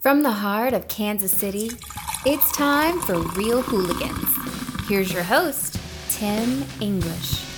From the heart of Kansas City, it's time for Real Hooligans. Here's your host, Tim English.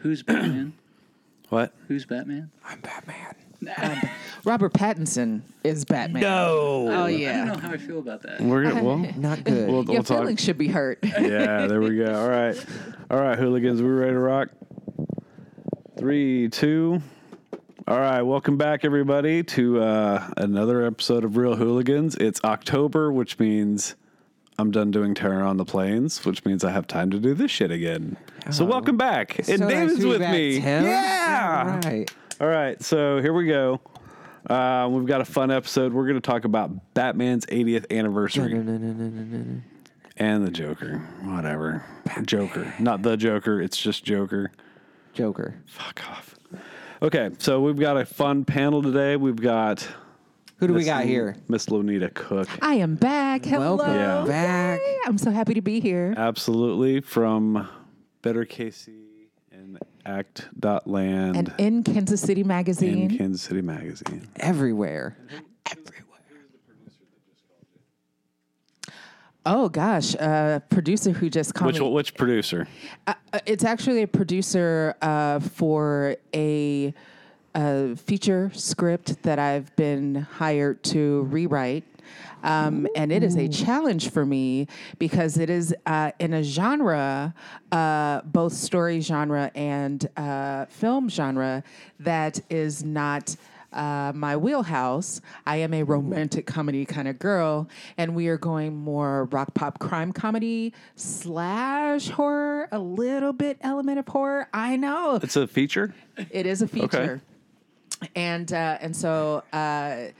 Who's Batman? What? Who's Batman? I'm Batman. Robert Pattinson is Batman. No. Oh yeah. I yeah. don't know how I feel about that. We're gonna. Well, Not good. We'll- Your we'll talk. feelings should be hurt. yeah. There we go. All right. All right, hooligans. we're ready to rock? Three, two. All right, welcome back, everybody, to uh, another episode of Real Hooligans. It's October, which means I'm done doing Terror on the Plains, which means I have time to do this shit again. So welcome back. And So nice David's be with back, me. Tim. Yeah. All right. All right, so here we go. Uh, we've got a fun episode. We're going to talk about Batman's 80th anniversary and the Joker. Whatever. Joker. Not the Joker. It's just Joker. Joker. Fuck off. Okay, so we've got a fun panel today. We've got Who do we got here? Miss Lonita Cook. I am back. Hello. Welcome Yeah. back. Yay. I'm so happy to be here. Absolutely from Better KC and Flatland And in Kansas City Magazine. in Kansas City Magazine. Everywhere. Everywhere. Oh gosh, a producer who just called Which me. which producer? Uh, it's actually a producer uh, for a, a feature script that I've been hired to rewrite. Um, and it is a challenge for me because it is uh, in a genre, uh, both story genre and uh, film genre, that is not uh, my wheelhouse. I am a romantic comedy kind of girl, and we are going more rock pop crime comedy slash horror, a little bit element of horror. I know It's a feature? it is a feature, and uh, and so. Uh,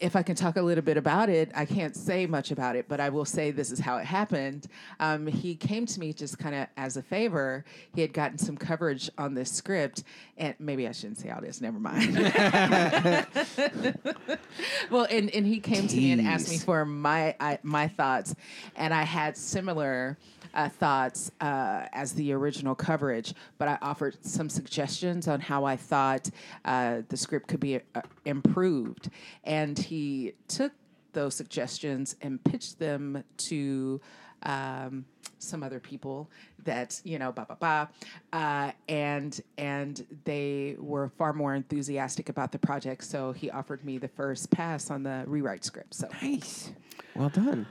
if I can talk a little bit about it, I can't say much about it, but I will say this is how it happened. Um, he came to me just kind of as a favor. He had gotten some coverage on this script, and maybe I shouldn't say all this. Never mind. well, and, and he came to me and asked me for my I, my thoughts, and I had similar uh, thoughts uh, as the original coverage, but I offered some suggestions on how I thought uh, the script could be uh, improved, and he took those suggestions and pitched them to. Um, some other people that you know, ba ba ba, uh, and and they were far more enthusiastic about the project. So he offered me the first pass on the rewrite script. So Nice. Well done.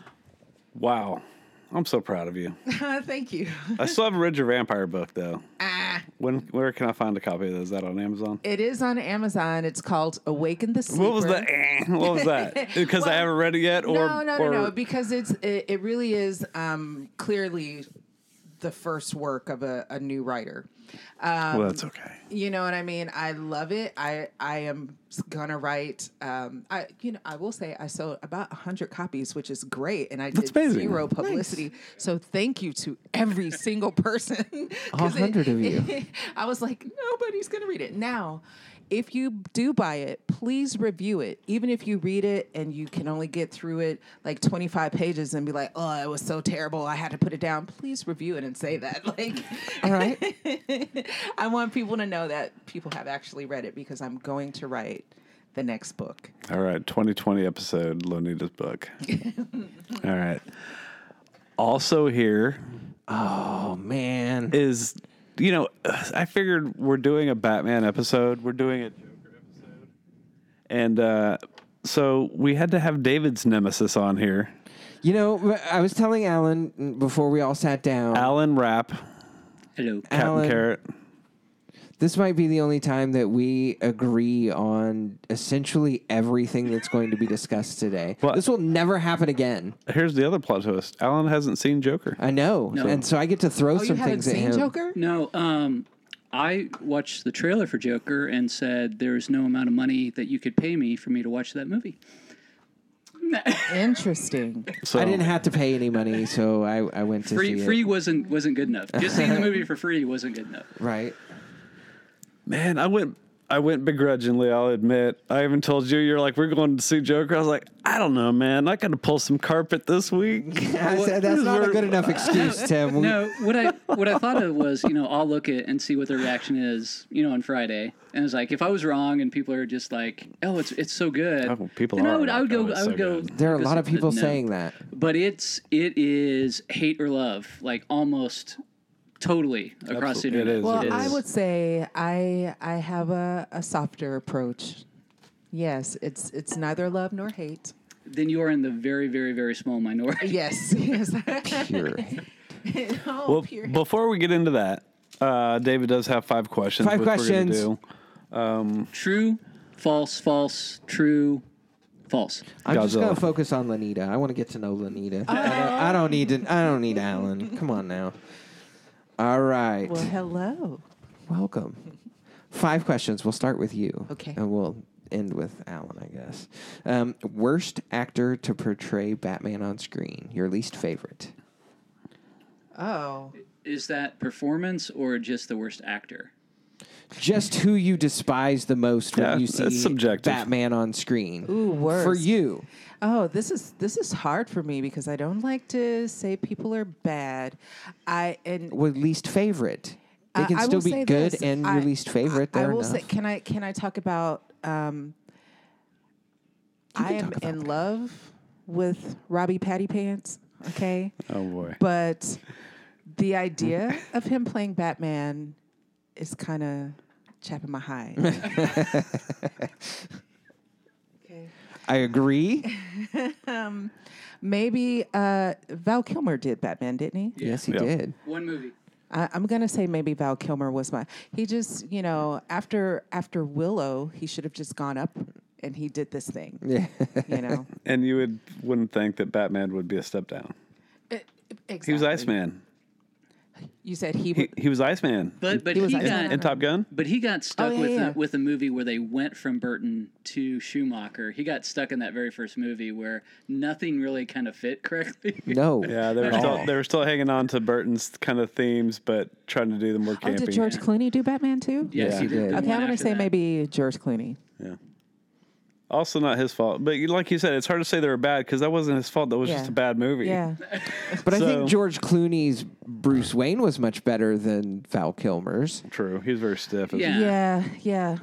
Wow. I'm so proud of you. thank you. I still haven't read your vampire book though. Ah, When where can I find a copy of that? Is that on Amazon? it is on Amazon. It's called Awaken the Sleeper. What was the eh? What was that? Because I haven't read it yet or no, no, or no, no, because it's it, it really is um, clearly the first work of a, a new writer. Well, that's okay. You know what I mean? I love it. I I am gonna write. Um, I you know I will say I sold about hundred copies, which is great, and I That's did amazing. zero publicity. So thank you to every single person. it- 100 of you. I was like, nobody's gonna read it now. If you do buy it, please review it. Even if you read it and you can only get through it like 25 pages and be like, oh, it was so terrible, I had to put it down. Please review it and say that. Like, All right. I want people to know that people have actually read it because I'm going to write the next book. All right, 2020 episode, Lonita's book. All right. Also here Oh man. is, you know, I figured we're doing a Batman episode. We're doing a Joker episode. And uh, so we had to have David's nemesis on here, You know, I was telling Alan before we all sat down. Alan Rapp, Hello. Captain Alan- Carrot. This might be the only time that we agree on essentially everything that's going to be discussed today. Well- this will never happen again. Here's the other plot twist Alan hasn't seen Joker. I know, No. and so I get to throw Oh, you some haven't things at seen him. Joker? No, um, I watched the trailer for Joker and said there's no amount of money that you could pay me for me to watch that movie. Interesting. So I didn't have to pay any money, so I, I went to Free, see free it. wasn't wasn't good enough. Just seeing the movie for free wasn't good enough. Right. Man, I went I went begrudgingly, I'll admit. I even told you you're like, we're going to see Joker. I was like, I don't know, man. I gotta pull some carpet this week. I said, that's not a good enough excuse, Tim. We- No, what I what I thought of was, you know, I'll look at and see what the reaction is, you know, on Friday. And it's like if I was wrong and people are just like, "Oh, it's it's so good," Oh, people then I are would I would go "Oh, I would so go. good." There are a lot of see- people no. saying that. but it's it is hate or love, like almost totally across the Absolutely. It internet. is. Well, It I would say I I have a, a softer approach. Yes, it's it's neither love nor hate. Then you are in the very very very small minority. Yes, yes. Pure. oh, Well, pure- before we get into that, uh, David does have five questions. Five which we're gonna questions. do. True, false, false, true, False. I'm just gonna focus on Lonita. I want to get to know Lonita. I, don't, I don't need to. I don't need Alan. Come on now. All right. Well, hello. Welcome. Five questions. We'll start with you. Okay. And we'll end with Alan, I guess. Um, worst actor to portray Batman on screen. Your least favorite. Oh, Is that performance or just the worst actor? Just who you despise the most when you see. Batman on screen. Ooh, worst. For you. Oh, this is this is hard for me because I don't like to say people are bad. I and Well, least favorite. They can I still will be good this, and I- your least favorite. I, I They're will enough. say, can I can I talk about? Um, I am talk about in love with Robbie Patty Pants. Okay, Oh boy. but the idea of him playing Batman is kind of chapping my hide. okay. I agree. Maybe uh, Val Kilmer did Batman, didn't he? Yes, he Yeah. did. One movie. I, I'm gonna say maybe Val Kilmer was my. He just, you know, after after Willow, he should have just gone up and he did this thing. Yeah. You know, And you would wouldn't think that Batman would be a step down. exactly. He was Iceman. You said he. He, would he was Iceman. But but He he, was got Iceman. in Top Gun. but he got stuck Oh, yeah, with yeah. A, with a movie where they went from Burton to Schumacher. He got stuck in that very first movie where nothing really kind of fit correctly. No. Yeah, they were still all. they were still hanging on to Burton's kind of themes, but trying to do them more Oh, did George Clooney do Batman too? yes, Yeah. he did. Okay, the Okay, one I'm gonna say that. maybe George Clooney. Yeah. Also, not his fault, but like you said, it's hard to say they were bad because that wasn't his fault. That was Yeah. just a bad movie. Yeah. But I So- think George Clooney's Bruce Wayne was much better than Val Kilmer's. True. He was very stiff. Yeah. Yeah, yeah.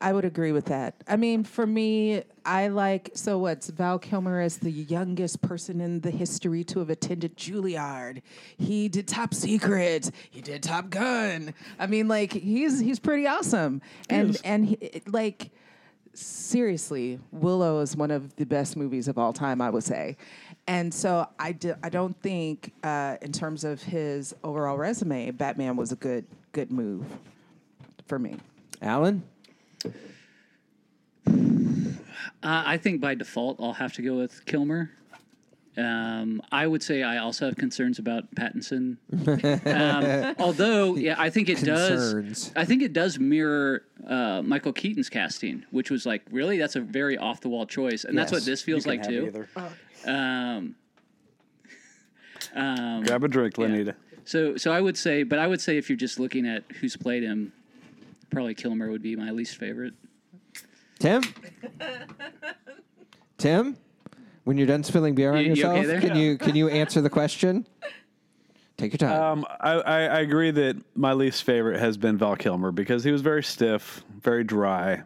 I would agree with that. I mean, for me, I like so what's Val Kilmer is the youngest person in the history to have attended Juilliard. He did Top Secret. He did Top Gun. I mean, like he's he's pretty awesome. And is. and he, like seriously, Willow is one of the best movies of all time, I would say. And so I, do, I don't think, uh, in terms of his overall resume, Batman was a good good move for me. Alan? Uh, I think by default I'll have to go with Kilmer. Um, I would say I also have concerns about Pattinson. um, although, yeah, I think it Concerns. does. I think it does mirror uh, Michael Keaton's casting, which was like really that's a very off the wall choice, and that's Yes. what this feels like too. Um, um, Grab a drink, Lonita. so, so I would say, but I would say if you're just looking at who's played him, probably Kilmer would be my least favorite. Tim? Tim? When you're done spilling beer on You- you okay yourself, there? can you can you answer the question? Take your time. Um, I, I, I agree that my least favorite has been Val Kilmer because he was very stiff, very dry,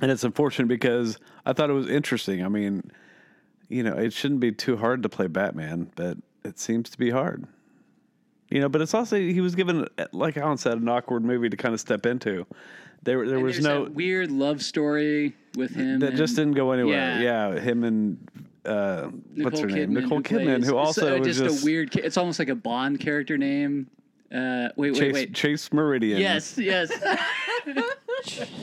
and it's unfortunate because I thought it was interesting. I mean, you know, it shouldn't be too hard to play Batman, but it seems to be hard. You know, but it's also he was given, like Alan said, an awkward movie to kind of step into. There, there And was there's no that weird love story with him that just didn't go anywhere. Yeah. Yeah, him and uh, what's her name, Nicole Kidman, plays- who it's, also uh, was just, just a weird. It's almost like a Bond character name. Uh, wait, wait, Chase, wait. Chase Meridian. Yes, yes.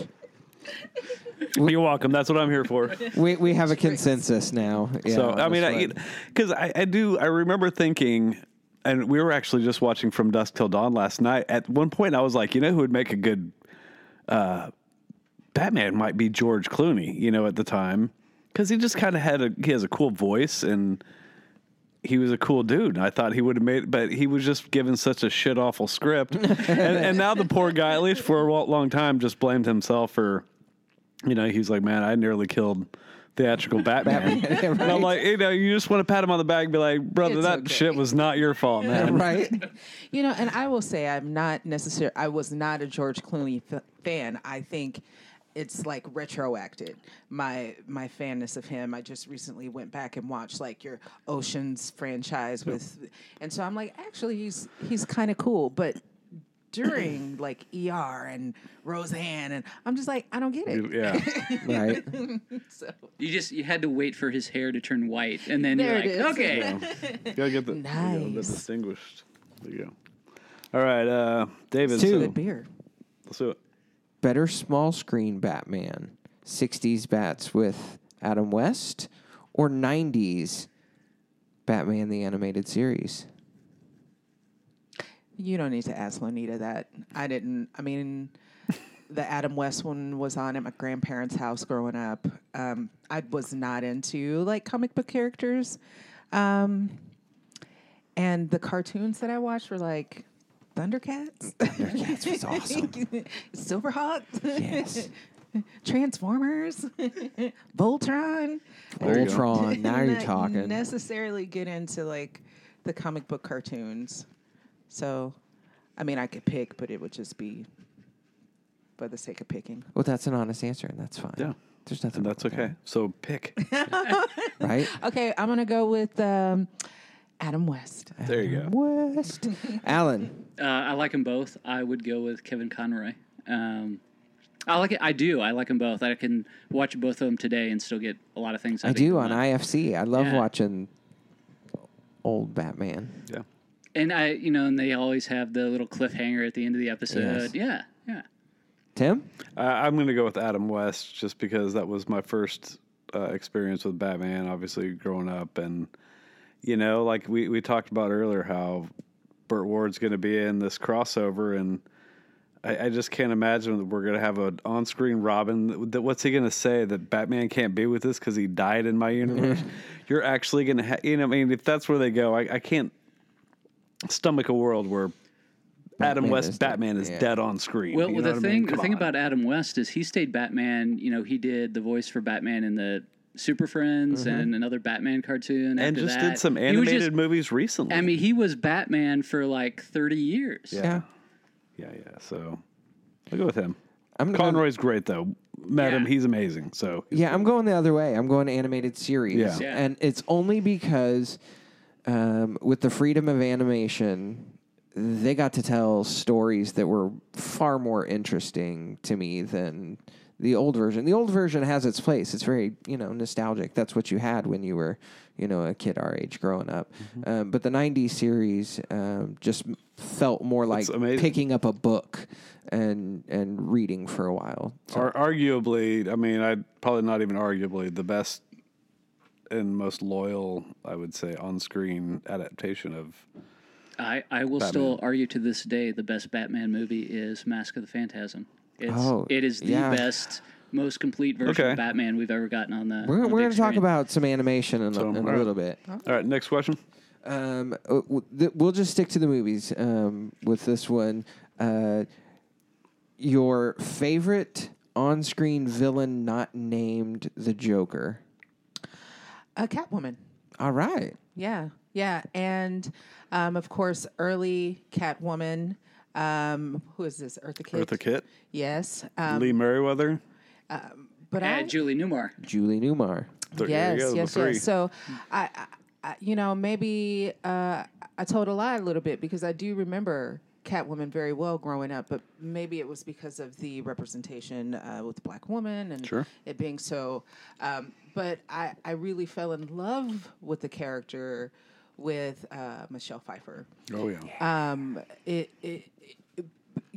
you're welcome. That's what I'm here for. we we have a consensus now. Yeah, so I mean, this one. because I, I do I remember thinking, and we were actually just watching From Dusk Till Dawn last night. At one point, I was like, you know, who would make a good uh, Batman might be George Clooney. You know, at the time, because he just kind of had a he has a cool voice and. He was a cool dude. I thought he would have made, but he was just given such a shit awful script, and, and now the poor guy, at least for a long time, just blamed himself for, you know, he's like, man, I nearly killed theatrical Batman. Batman, And I'm like, you know, you just want to pat him on the back and be like, brother, It's that okay. shit was not your fault, man. right? You know, and I will say I'm not necessarily. I was not a George Clooney f- fan. I think it's like retroacted. My my fanness of him. I just recently went back and watched like your Ocean's franchise with, and so I'm like, actually, he's he's kind of cool, but. During like ER and Roseanne, and I'm just like, I don't get it. Yeah. Right. So you just you had to wait for his hair to turn white, and then There you're it like, is. okay. Gotta get the, you know, the distinguished. There you go. All right, uh, David. Two. So, good beer. let's do it. Better small screen Batman. 60s bats with Adam West, or 90s Batman the Animated Series? You don't need to ask Lonita that. I didn't. I mean, the Adam West one was on at my grandparents' house growing up. Um, I was not into like comic book characters, um, and the cartoons that I watched were like Thundercats. Thundercats was awesome. Silverhawks. Yes. Transformers, Voltron. Voltron. Now you're Not talking. Necessarily get into like the comic book cartoons. So, I mean, I could pick, but it would just be for the sake of picking. Well, that's an honest answer, and that's fine. Yeah. There's nothing. And that's wrong with okay. So pick. right? Okay, I'm gonna go with um, Adam West. There you go. West. Alan. Uh, I like them both. I would go with Kevin Conroy. Um, I like it. I do. I like them both. I can watch both of them today and still get a lot of things. out I do on one. IFC. I love Yeah. watching old Batman. Yeah. And I, you know, and they always have the little cliffhanger at the end of the episode. Yeah, yeah. Tim? Uh, I'm going to go with Adam West just because that was my first uh, experience with Batman, obviously growing up. And, you know, like we, we talked about earlier, how Burt Ward's going to be in this crossover. And I, I just can't imagine that we're going to have an on screen Robin. That What's he going to say? That Batman can't be with us because he died in my universe? You're actually going to have, you know, I mean, if that's where they go, I, I can't stomach a world where. Adam Batman West is. Batman is Yeah. dead on screen. Well, You know the what I mean? thing, the Come thing about Adam West is he stayed Batman. You know, he did the voice for Batman in the Super Friends and another Batman cartoon. Mm-hmm. and after just that. did some animated just- movies recently. I mean, he was Batman for like thirty years. yeah. yeah, yeah. So I'll go with him. I'm gonna go- Conroy's great though. Met him, Yeah. he's amazing. So Yeah, I'm going the other way. I'm going animated series. Yeah. Yeah. And it's only because um, with the freedom of animation, they got to tell stories that were far more interesting to me than the old version. The old version has its place. It's very, you know, nostalgic. That's what you had when you were, you know, a kid our age growing up. Mm-hmm. Um, but the 90s series um, just felt more like picking up a book and and reading for a while. So- Ar- arguably, I mean, I'd probably not even arguably the best and most loyal, I would say, on-screen adaptation of. I, I will Batman. still argue to this day the best Batman movie is Mask of the Phantasm. It's Oh, it is the yeah. best, most complete version Okay. of Batman we've ever gotten on the. We're, on we're big going to talk screen. about some animation in, So, a, in a all right. little bit. All right, next question. Um, uh, w- th- we'll just stick to the movies um, with this one. Uh, your favorite on-screen villain not named the Joker. A Catwoman. All right. Yeah, yeah, and um, of course, early Catwoman. Um, who is this? Eartha Kitt. Eartha Kitt, Yes, um, Lee Meriwether. but I, Uh, Julie Newmar. Julie Newmar. There- there yes, you go, the yes, three. yes. So, I, I, I, you know, maybe uh, I told a lie a little bit because I do remember Catwoman very well growing up, but maybe it was because of the representation uh, with the black woman and Sure. it being so. Um, but I, I really fell in love with the character with uh, Michelle Pfeiffer Oh yeah. um, it, it, it,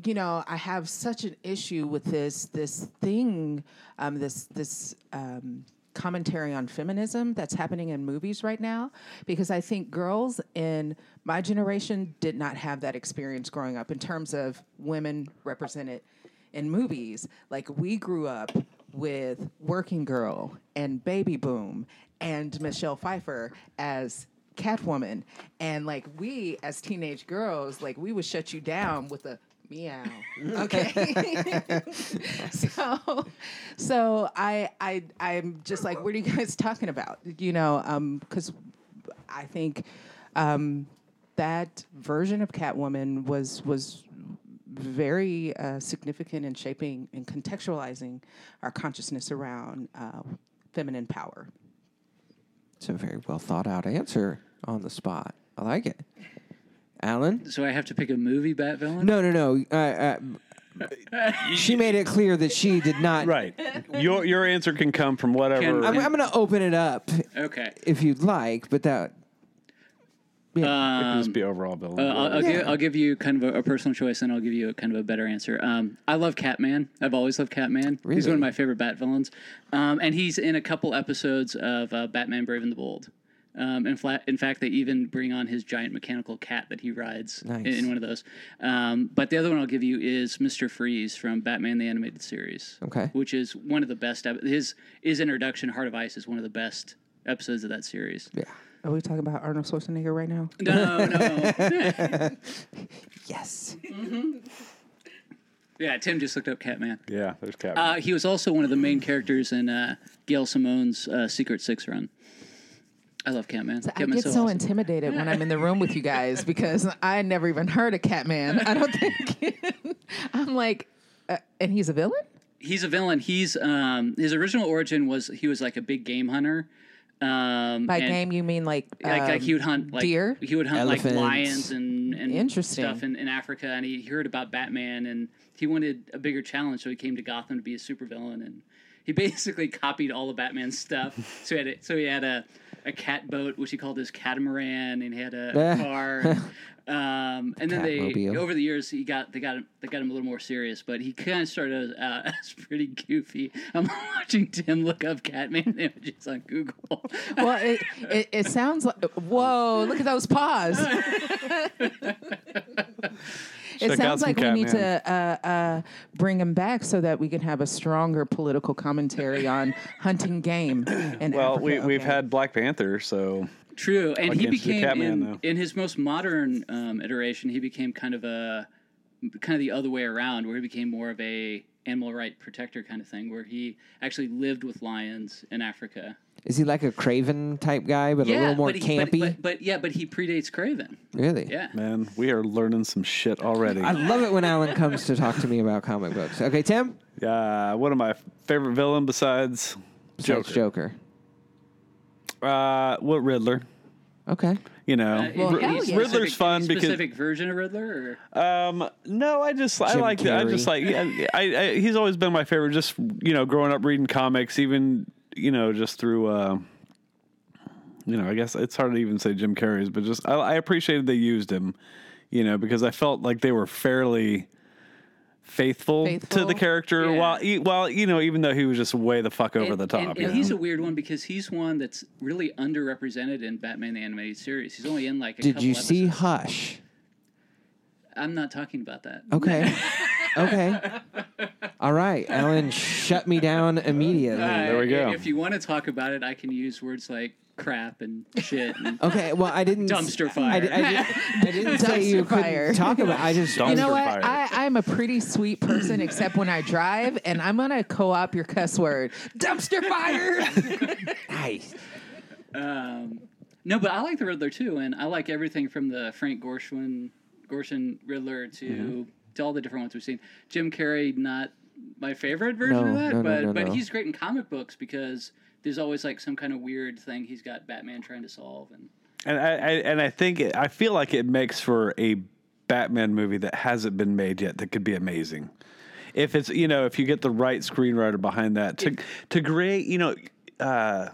you know, I have such an issue with this this thing, um, this this um, commentary on feminism that's happening in movies right now, because I think girls in my generation did not have that experience growing up in terms of women represented in movies. Like we grew up with Working Girl and Baby Boom and Michelle Pfeiffer as Catwoman. And like we as teenage girls, like we would shut you down with a meow. Okay. so so I I I'm just like, what are you guys talking about? You know, um, because I think um that version of Catwoman was was very uh, significant in shaping and contextualizing our consciousness around uh, feminine power. It's a very well thought out answer on the spot. I like it. Alan? So I have to pick a movie Bat villain. No, no, no. Uh, uh, she made it clear that she did not. Right. your your answer can come from whatever. Can- I'm, I'm going to open it up Okay. if you'd like, but that it could just be overall villain. Uh, I'll, I'll, Yeah. give, I'll give you kind of a, a personal choice, and I'll give you a kind of a better answer. Um, I love Catman. I've always loved Catman. He's one of my favorite Bat villains, um, and he's in a couple episodes of uh, Batman: Brave and the Bold. Um, in, fla- in fact, they even bring on his giant mechanical cat that he rides in, Nice. in one of those. Um, but the other one I'll give you is Mister Freeze from Batman the Animated Series. Okay. which is one of the best. ep- His his introduction, Heart of Ice, is one of the best episodes of that series. Yeah. Are we talking about Arnold Schwarzenegger right now? No, no. Yes. yeah, Tim just looked up Catman. yeah, there's Cap. Uh, he was also one of the main characters in uh, Gail Simone's uh, Secret Six run. I love Catman. I Catman's get so awesome. intimidated when I'm in the room with you guys because I never even heard of Catman. I don't think I'm like, uh, and he's a villain. He's a villain. He's um, his original origin was he was like a big game hunter. Um, By and- game, you mean like, like, like um, he would hunt like deer? He would hunt Elephants. like lions and, and Interesting. stuff in, in Africa, and he heard about Batman, and he wanted a bigger challenge, so he came to Gotham to be a supervillain, and he basically copied all of Batman's stuff. so he had a, so he had a, a cat boat, which he called his catamaran, and he had a car. Um, and then they Catmobile. over the years he got they got him they got him a little more serious, but he kind of started out as pretty goofy. I'm watching Tim look up Catman images on Google. well, it, it, it sounds like, whoa, look at those paws. Check It sounds some like we need Catman. to uh, uh, bring him back so that we can have a stronger political commentary on hunting game. In well, Africa. we, we've Okay. had Black Panther, so True, and he can't you do became Catman, in, though? in his most modern um, iteration. He became kind of a kind of the other way around, where he became more of a animal right protector kind of thing, where he actually lived with lions in Africa. Is he like a Kraven type guy, but a little more but, he, campy? but, but yeah, but he predates Kraven. really? Yeah, man, we are learning some shit already. I love it when Alan comes to talk to me about comic books. Okay, Tim. Uh, one of my favorite villain besides Besides Joker. Joker. Uh, what Riddler? Okay. You know, Uh, Well, any hell yeah. specific- Riddler's fun any because specific version of Riddler. Or? Um, no, I just I Jim like I just like yeah, I, I he's always been my favorite. Just you know, growing up reading comics, even you know, just through uh, you know, I guess it's hard to even say Jim Carrey's, but just I, I appreciated they used him, you know, because I felt like they were fairly faithful, to the character. Yeah. While e- while you know, even though he was just way the fuck over and, the top. And, you and know? he's a weird one because he's one that's really underrepresented in Batman the Animated Series. He's only in like a Did couple you see episodes. Hush? I'm not talking about that. Okay. okay. All right. Alan shut me down immediately. There we go. If you want to talk about it, I can use words like crap and shit. And, Okay, well, I didn't. Dumpster fire. di- I, di- I didn't say you Dumpster fire. couldn't talk about. I just. Dumpster You know what? fire. I, I'm a pretty sweet person, except when I drive, and I'm gonna co-op your cuss word, dumpster fire. Nice. um, no, but I like the Riddler too, and I like everything from the Frank Gorshin, Gorshin Riddler to Mm-hmm. to all the different ones we've seen. Jim Carrey, not my favorite version No, of that, no, no, but no, but no. he's great in comic books because there's always like some kind of weird thing he's got Batman trying to solve, and And I, I and I think it, I feel like it makes for a Batman movie that hasn't been made yet that could be amazing. If it's you know if you get the right screenwriter behind that to to create you know uh,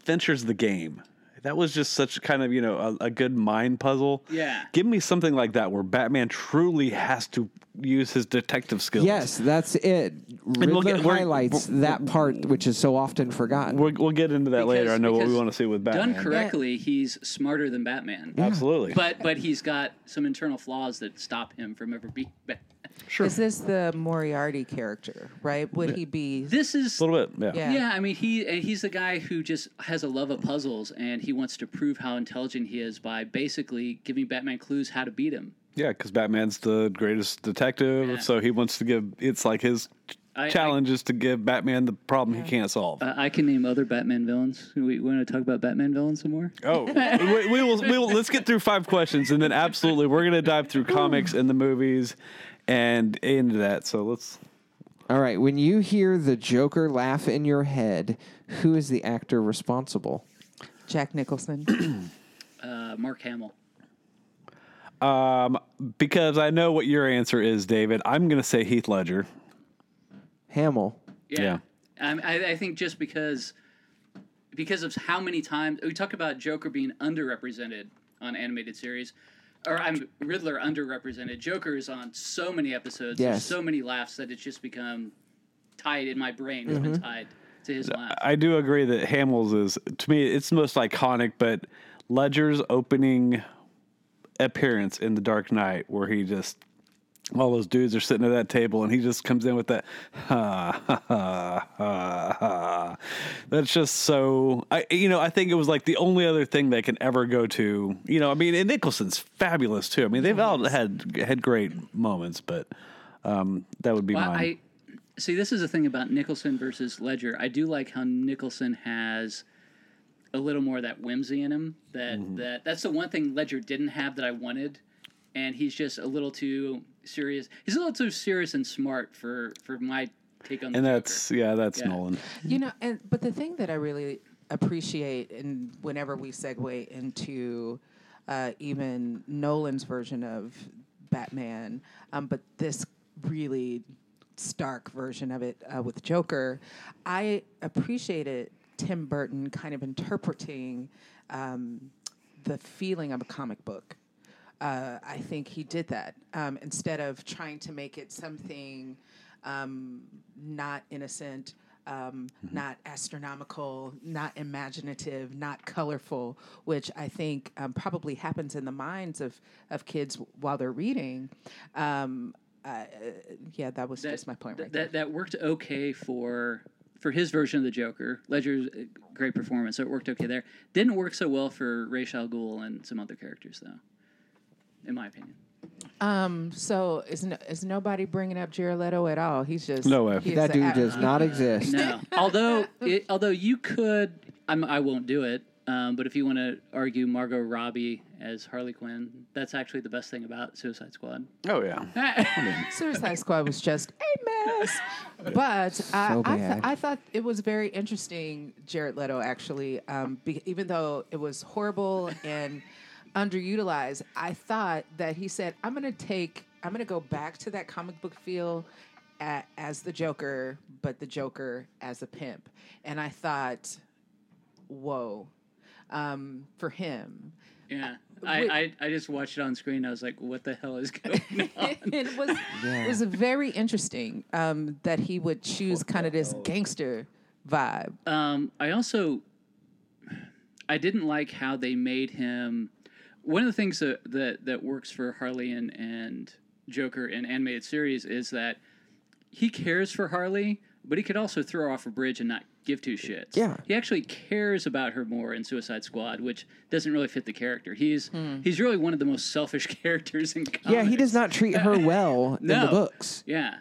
Fincher's the game. That was just such kind of you know a, a good mind puzzle. Yeah. give me something like that where Batman truly has to use his detective skills. Yes, that's it. Riddler we'll get- we're- highlights that part, which is so often forgotten. We'll, we'll get into that later. I know what we want to see with Batman. done correctly, he's smarter than Batman. Absolutely. But but he's got some internal flaws that stop him from ever being Batman. Sure. Is this the Moriarty character? Right? Would he be? This is a little bit. Yeah. Yeah. Yeah, I mean he and he's the guy who just has a love of puzzles and he wants to prove how intelligent he is by basically giving Batman clues how to beat him. Yeah, because Batman's the greatest detective, Yeah. so he wants to give. It's like his I- challenge is to give Batman the problem he can't solve. Uh, I can name other Batman villains. We want to talk about Batman villains some more. oh, we, we will. We will. Let's get through five questions, and then absolutely, we're gonna dive through comics and the movies, and into that. So let's. All right, when you hear the Joker laugh in your head, who is the actor responsible? Jack Nicholson. Uh, Mark Hamill. Um, because I know what your answer is, David. I'm gonna say Heath Ledger. Hamill. Yeah. Um, I, I think just because because of how many times we talk about Joker being underrepresented on animated series. Or I'm Riddler underrepresented. Joker is on so many episodes. Yes. There's so many laughs that it's just become tied in my brain. It's been mm-hmm. tied to his laugh. I do agree that Hamill's is to me it's the most iconic, but Ledger's opening appearance in The Dark Knight, where he just all those dudes are sitting at that table and he just comes in with that ha ha ha ha. ha. That's just so I you know I think it was like the only other thing they can ever go to. You know I mean and Nicholson's fabulous too. I mean they've all had had great moments, but um, that would be Well, mine. I see. This is the thing about Nicholson versus Ledger. I do like how Nicholson has a little more of that whimsy in him. That Mm-hmm. that that's the one thing Ledger didn't have that I wanted, and he's just a little too serious. He's a little too serious and smart for for my take on. The and Joker. that's yeah, that's Yeah. Nolan. You know, and but the thing that I really appreciate, and whenever we segue into uh, even Nolan's version of Batman, um, but this really stark version of it uh, with Joker, I appreciated Tim Burton kind of interpreting um, the feeling of a comic book. Uh, I think he did that um, instead of trying to make it something um, not innocent, um, not astronomical, not imaginative, not colorful, which I think um, probably happens in the minds of, of kids while they're reading. Um, uh, yeah, that was just my point that, right there. that that worked okay for for his version of the Joker. Ledger's great performance, so it worked okay there. Didn't work so well for Ra's al Ghul and some other characters, though, in my opinion. Um, so is no, is nobody bringing up Jared Leto at all? He's just No way. he's That the dude act- does not exist. No, although it, although you could, I'm, I won't do it. Um, but if you want to argue Margot Robbie as Harley Quinn, that's actually the best thing about Suicide Squad. Oh yeah. Suicide Squad was just a mess. But I, So I, bad. th- I thought it was very interesting, Jared Leto, actually, um, be- even though it was horrible and underutilized, I thought that he said, I'm going to take, I'm going to go back to that comic book feel a- as the Joker, but the Joker as a pimp. And I thought, whoa, um, for him. Yeah, I, I I just watched it on screen. I was like, what the hell is going on? it was it was very interesting um, that he would choose kind of this gangster vibe. Um, I also I didn't like how they made him. One of the things that that, that works for Harley and, and Joker in animated series is that he cares for Harley, but he could also throw her off a bridge and not give two shits. Yeah. he actually cares about her more in Suicide Squad, which doesn't really fit the character. He's he's really one of the most selfish characters in comics. Yeah, he does not treat her well in the books. Yeah,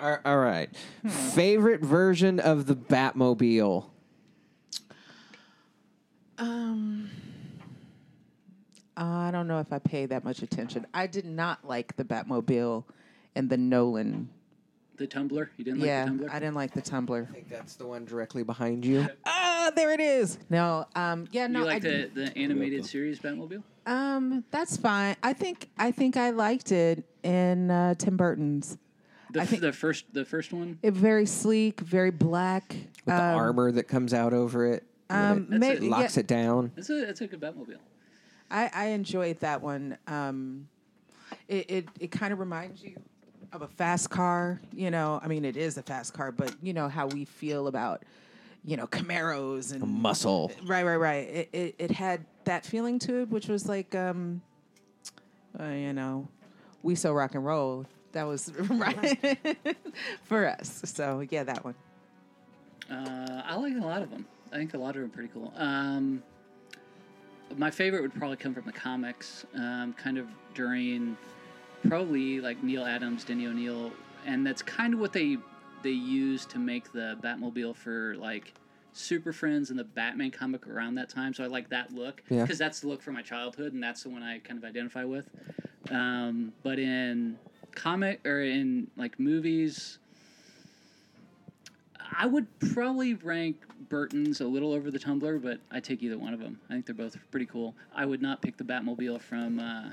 All all right. Favorite version of the Batmobile? Um, I don't know if I pay that much attention. I did not like the Batmobile and the Nolan. the Tumbler. You didn't like yeah, the Tumbler. I didn't like the Tumbler. I think that's the one directly behind you. Ah, there it is. No, um, yeah, no, you I like the, the animated series Batmobile? Um, that's fine. I think I think I liked it in uh, Tim Burton's. The, I f- think- the first the first one. It very sleek, very black. With the armor that comes out over it. Um, when it maybe- locks yeah. it down. It's a it's a good Batmobile. I, I enjoyed that one. Um, it it, it kind of reminds you of a fast car. You know, I mean, it is a fast car, but you know how we feel about you know Camaros and Muscle. Right, right, right. It, it it had that feeling to it, which was like, um, uh, you know, we so rock and roll. That was right for us. So yeah, that one. Uh, I like a lot of them. I think a lot of them are pretty cool. Um, my favorite would probably come from the comics, um, kind of during probably like Neal Adams, Denny O'Neil, and that's kind of what they they used to make the Batmobile for like Super Friends and the Batman comic around that time. So I like that look Yeah. because that's the look from my childhood, and that's the one I kind of identify with. Um, but in comic or in like movies, I would probably rank Burton's a little over the Tumbler, but I take either one of them. I think they're both pretty cool. I would not pick the Batmobile from uh,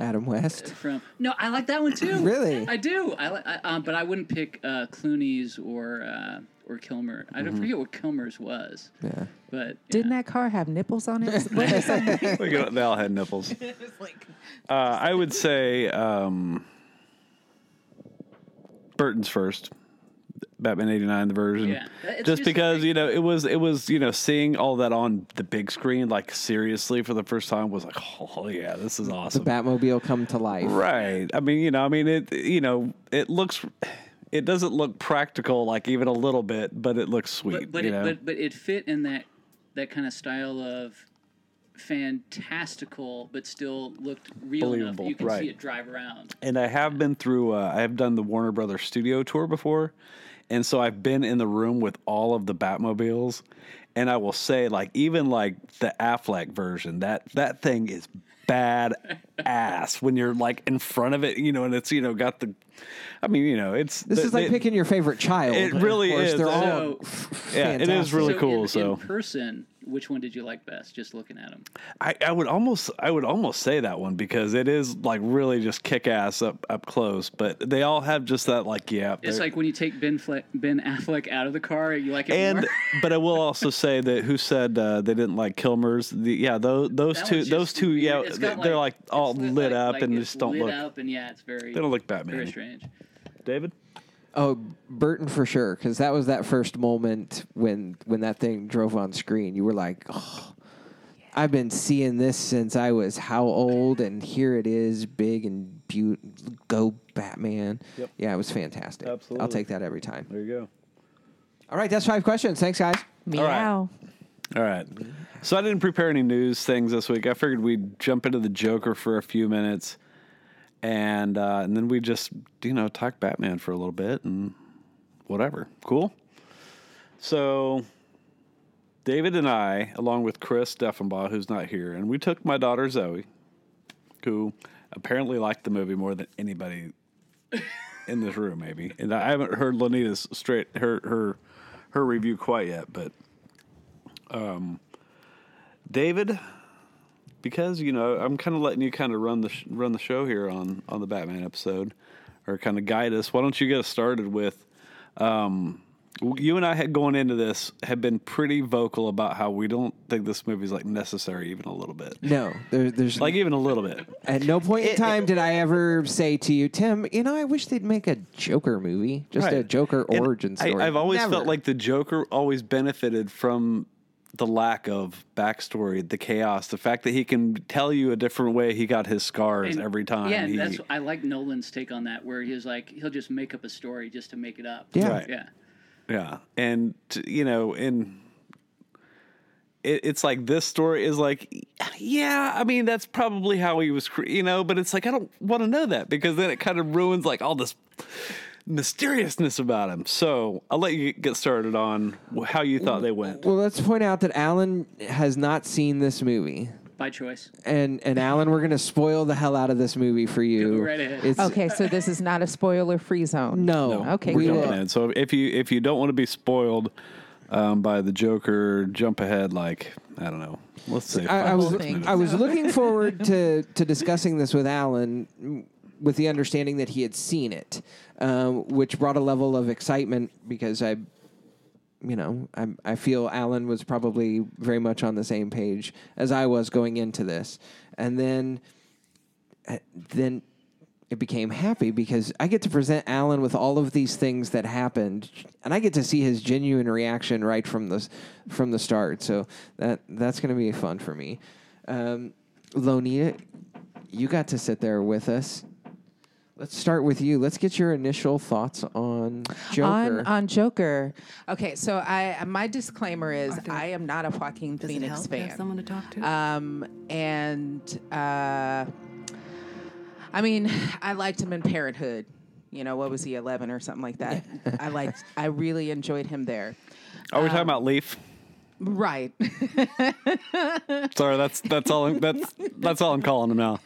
Adam West. from. No, I like that one too. Really? I do. I, li- I um, but I wouldn't pick uh, Clooney's or uh, or Kilmer. I Mm-hmm. don't forget what Kilmer's was, Yeah. but Didn't that car have nipples on it? What is that? Look at- they all had nipples. It's like- Uh, I would say um, Burton's first. Batman '89, the version. Yeah. It's just just because like- you know it was it was you know seeing all that on the big screen like seriously for the first time was like oh yeah this is The awesome. Batmobile come to life. Right. I mean, you know, I mean it you know, it looks it doesn't look practical like even a little bit, but it looks sweet, but but you it, know. but but it fit in that that kind of style of fantastical, but still looked real enough that Believable, you can right. see it drive around. and I have been through uh, I have done the Warner Brothers studio tour before. And so I've been in the room with all of the Batmobiles and I will say like even like the Affleck version, that that thing is bad ass when you're like in front of it, you know, and it's you know got the I mean, you know, it's This is like it- picking your favorite child. It Of really course, is. They're all So- yeah, it is really so cool. in, so in person, which one did you like best? Just looking at them. I, I would almost I would almost say that one because it is like really just kick ass up up close. But they all have just that like yeah. It's like when you take Ben Fle- Ben Affleck out of the car, you like it and more. but I will also say that who said uh, they didn't like Kilmer's? The, yeah, those those That two those two weird. yeah they- got, they're like all it's lit like- up like and just don't lit look up and yeah, it's very they don't look very Batman. Strange. David. Oh, Burton for sure, because that was that first moment when when that thing drove on screen. You were like, oh, I've been seeing this since I was how old, and here it is, big and beautiful. Go Batman! Yep. Yeah, it was fantastic. Absolutely, I'll take that every time. There you go. All right, that's five questions. Thanks, guys. Meow. All right. So I didn't prepare any news things this week. I figured we'd jump into the Joker for a few minutes, and uh, and then we just you know talk Batman for a little bit and whatever. Cool. So David and I, along with Chris Steffenbaugh, who's not here, and we took my daughter Zoe, who apparently liked the movie more than anybody in this room, maybe. And I haven't heard Lonita's straight her her her review quite yet, but um, David, because you know I'm kind of letting you kind of run the sh- run the show here on on the Batman episode, or kind of guide us. Why don't you get us started with? Um, you and I had going into this have been pretty vocal about how we don't think this movie's like necessary even a little bit, No, there, there's like even a little bit. at no point in time did I ever say to you, Tim. You know, I wish they'd make a Joker movie, just a Right. Joker And origin I, story. I've always Never. felt like the Joker always benefited from the lack of backstory, the chaos, the fact that he can tell you a different way he got his scars And- every time. Yeah, he, that's I like Nolan's take on that, where he's like he'll just make up a story just to make it up. Yeah. Right. Yeah. Yeah, and you know, and it, it's like this story is like, yeah, I mean, that's probably how he was, cre- you know, but it's like I don't want to know that because then it kind of ruins like all this mysteriousness about him. So I'll let you get started on how you thought they went. Well, let's point out that Alan has not seen this movie. By choice. And and Alan, we're gonna spoil the hell out of this movie for you. Go right ahead. It's, Okay, so this is not a spoiler free zone. No. Okay, we We're good. will- jumping in. So if you if you don't want to be spoiled um, by the Joker, jump ahead like I don't know. Let's say I, I was six minutes. I was looking forward to to discussing this with Alan, with the understanding that he had seen it, um, which brought a level of excitement because I, you know, I I feel Alan was probably very much on the same page as I was going into this, and then, uh, then. It became happy because I get to present Alan with all of these things that happened, and I get to see his genuine reaction right from the from the start. So that that's going to be fun for me. Um, you got to sit there with us. Let's start with you. Let's get your initial thoughts on Joker. On on Joker. Okay, so I my disclaimer is I am not a Joaquin Does it Phoenix help to have fan. someone to talk to? Um, and uh, I mean, I liked him in Parenthood. You know, what was he, 11 or something like that? I liked, I really enjoyed him there. Are we talking about Leaf? Right. Sorry, that's that's all. I'm, that's that's all I'm calling him now.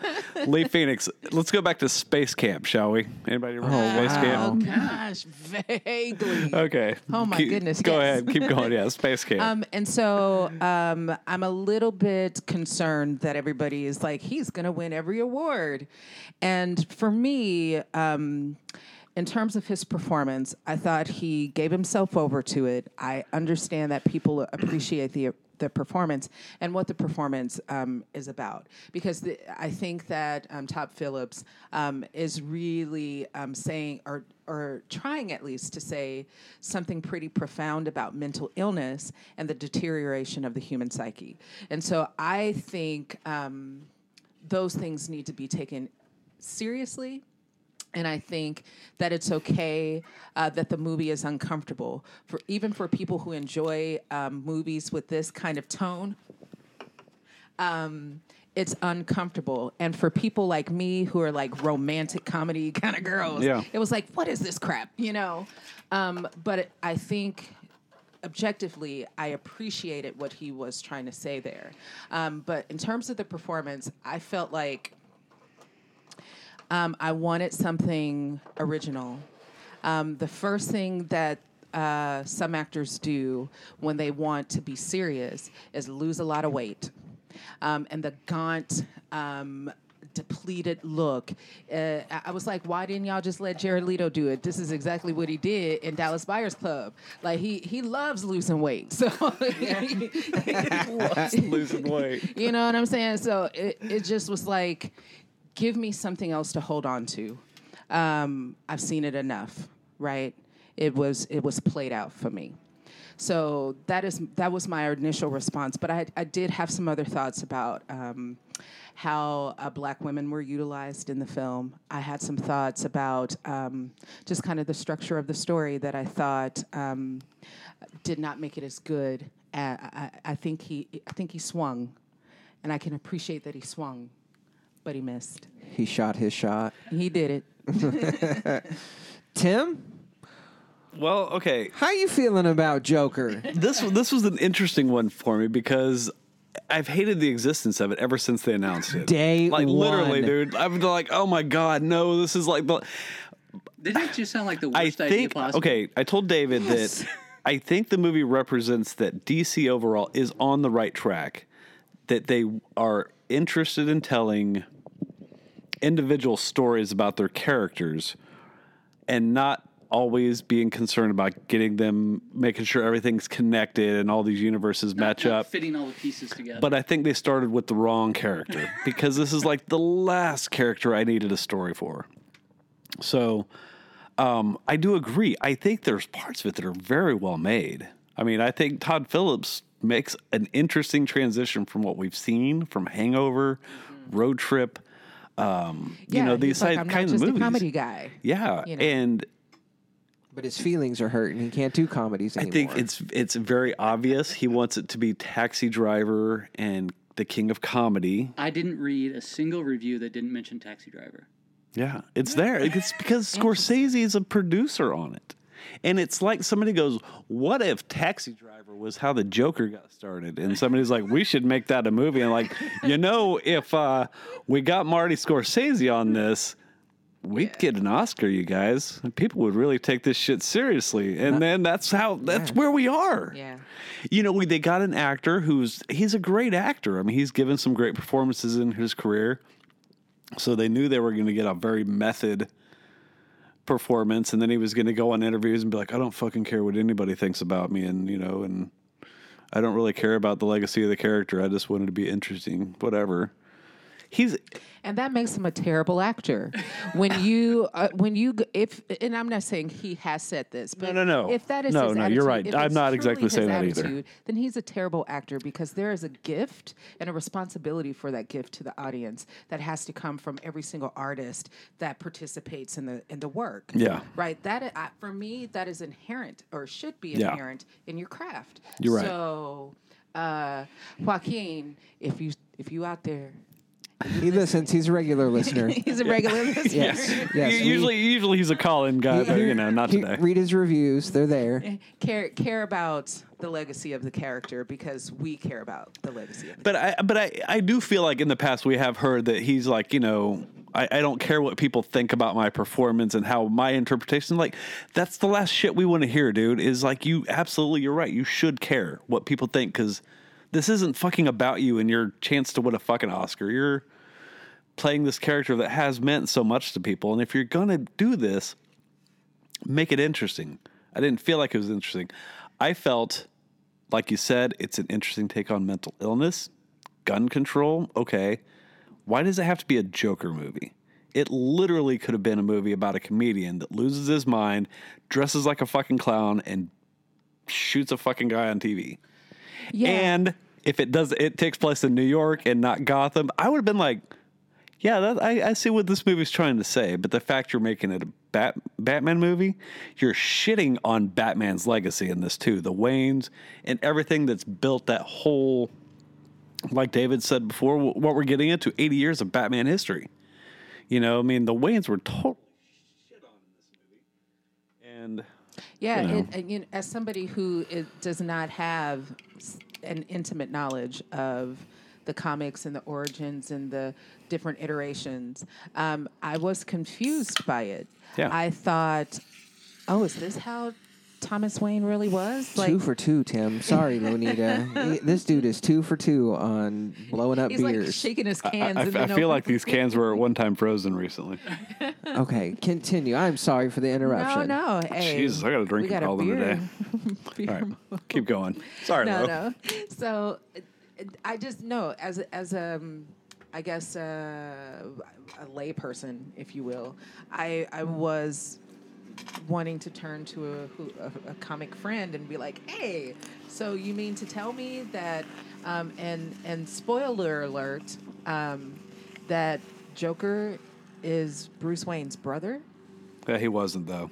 Lee Phoenix. Let's go back to Space Camp, shall we? Anybody remember Space oh, Camp? Oh gosh, vaguely. Okay. Oh, my Keep- goodness, Go yes. ahead. Keep going. Yeah, Space Camp. Um, and so um, I'm a little bit concerned that everybody is like, he's going to win every award. And for me, um, in terms of his performance, I thought he gave himself over to it. I understand that people appreciate the the performance and what the performance um, is about. Because the, I think that um, Todd Phillips um, is really um, saying, or, or trying at least to say something pretty profound about mental illness and the deterioration of the human psyche. And so I think um, those things need to be taken seriously and I think that it's okay uh, that the movie is uncomfortable for even for people who enjoy um, movies with this kind of tone. Um, it's uncomfortable, and for people like me who are like romantic comedy kind of girls, Yeah. it was like, what is this crap, you know? Um, but it, I think objectively, I appreciated what he was trying to say there. Um, but in terms of the performance, I felt like um, I wanted something original. Um, the first thing that uh, some actors do when they want to be serious is lose a lot of weight. Um, and the gaunt, um, depleted look. Uh, I was like, why didn't y'all just let Jared Leto do it? This is exactly what he did in Dallas Buyers Club. Like he he loves losing weight. So losing weight. you know what I'm saying? So it, it just was like, give me something else to hold on to. Um, I've seen it enough, right? It was it was played out for me. So that is that was my initial response. But I, I did have some other thoughts about um, how uh, black women were utilized in the film. I had some thoughts about um, just kind of the structure of the story that I thought um, did not make it as good. I, I think he I think he swung, and I can appreciate that he swung, but he missed. He shot his shot. He did it. Tim, Well, okay. how you feeling about Joker? This this was an interesting one for me because I've hated the existence of it ever since they announced it. Day like literally, dude. I'm like, oh my god, no, this is like the. Didn't it just sound like the I worst idea think possible? okay. I told David Yes. that I think the movie represents that DC overall is on the right track. That they are interested in telling individual stories about their characters, and not always being concerned about getting them, making sure everything's connected and all these universes match Not up. fitting all the pieces together. But I think they started with the wrong character because this is like the last character I needed a story for. So um, I do agree. I think there's parts of it that are very well made. I mean, I think Todd Phillips makes an interesting transition from what we've seen from Hangover, Road Trip. Um, you know he's these like, side I'm kinds just of movies. a comedy guy. Yeah, you know. and but his feelings are hurt and he can't do comedies I think it's it's very obvious he wants it to be Taxi Driver and the King of Comedy. I didn't read a single review that didn't mention Taxi Driver. Yeah, it's there. It's because Scorsese is a producer on it. And it's like somebody goes, What if Taxi Driver was how the Joker got started? And somebody's like, We should make that a movie. And like, you know, if uh, we got Marty Scorsese on this, we'd get an Oscar, you guys. People would really take this shit seriously. And then that's how that's where we are. Yeah. You know, we, they got an actor who's he's a great actor. I mean, he's given some great performances in his career. So they knew they were going to get a very method performance, and then he was going to go on interviews and be like, "I don't fucking care what anybody thinks about me," and you know, and I don't really care about the legacy of the character. I just wanted to be interesting, whatever. He's and that makes him a terrible actor. When you, uh, when you, if, and I'm not saying he has said this, but no, no. no. if that is No, no, attitude, you're right. I'm not exactly saying that either. Then he's a terrible actor because there is a gift and a responsibility for that gift to the audience that has to come from every single artist that participates in the in the work. Yeah. right. That for me, that is inherent or should be Yeah. inherent in your craft. You're right. So, uh, Joaquin, if you if you out there. He listens. He's a regular listener. He's a regular listener. yes, yes. u- we- usually usually he's a call-in guy, but you know, not he- today. Read his reviews; they're there. Eh, care care about the legacy of the character because we care about the legacy of the But I but I, I do feel like in the past we have heard that he's like, you know, I, I don't care what people think about my performance and how my interpretation like that's the last shit we want to hear, dude. Is like you absolutely you're right. You should care what people think because this isn't fucking about you and your chance to win a fucking Oscar. You're playing this character that has meant so much to people. And if you're gonna do this, make it interesting. I didn't feel like it was interesting. I felt, like you said, it's an interesting take on mental illness, gun control. Okay. Why does it have to be a Joker movie? It literally could have been a movie about a comedian that loses his mind, dresses like a fucking clown, and shoots a fucking guy on TV. Yeah. And if it does, it takes place in New York and not Gotham. I would have been like, yeah, that, I, I see what this movie's trying to say. But the fact you're making it a Bat, Batman movie, you're shitting on Batman's legacy in this too. The Waynes and everything that's built that whole, like David said before, what we're getting into 80 years of Batman history. You know, I mean, the Waynes were totally shit on in this movie. And Yeah, you know. it, and, you know, as somebody who it does not have an intimate knowledge of the comics and the origins and the different iterations, um, I was confused by it. Yeah. I thought, oh, is this how Thomas Wayne really was? two for two, Tim. Sorry, Lonita. This dude is two for two on blowing up he's like beers. shaking his cans. I- and I feel open- like these cans were at one time frozen recently. okay, continue. I'm sorry for the interruption. no. Hey, Jesus, I got to drink we got and a call them beer. today. beer All right, keep going. Sorry, no, Lo. no. So it- it- I just know as a- as a, um, I guess uh, a layperson, if you will, I I was wanting to turn to a, a, a comic friend and be like, hey, so you mean to tell me that, um, and and spoiler alert, um, that Joker is Bruce Wayne's brother? Yeah, he wasn't though.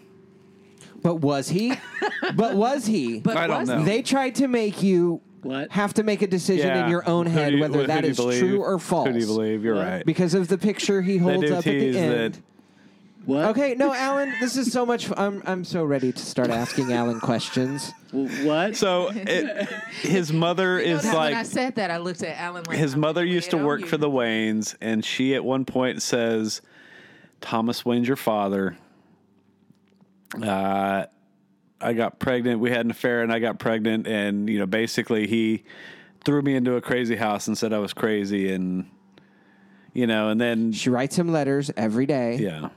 But was he? but was he? But I don't know. They tried to make you What? have to make a decision Yeah. in your own head you- whether who that do you is believe? true or false. Who do you believe? You're What? right. Because of the picture he holds up at the end. that. What? Okay, no, Alan, this is so much. I'm I'm so ready to start asking Alan questions. What? So it, his mother You know is that when I like said that, I looked at Alan like his I'm mother gonna used to it on work you. for the Waynes, and she at one point says, "Thomas Wayne's your father." Uh, I got pregnant. We had an affair, and I got pregnant, and you know, basically, he threw me into a crazy house and said I was crazy, and you know, and then She writes him letters every day. yeah.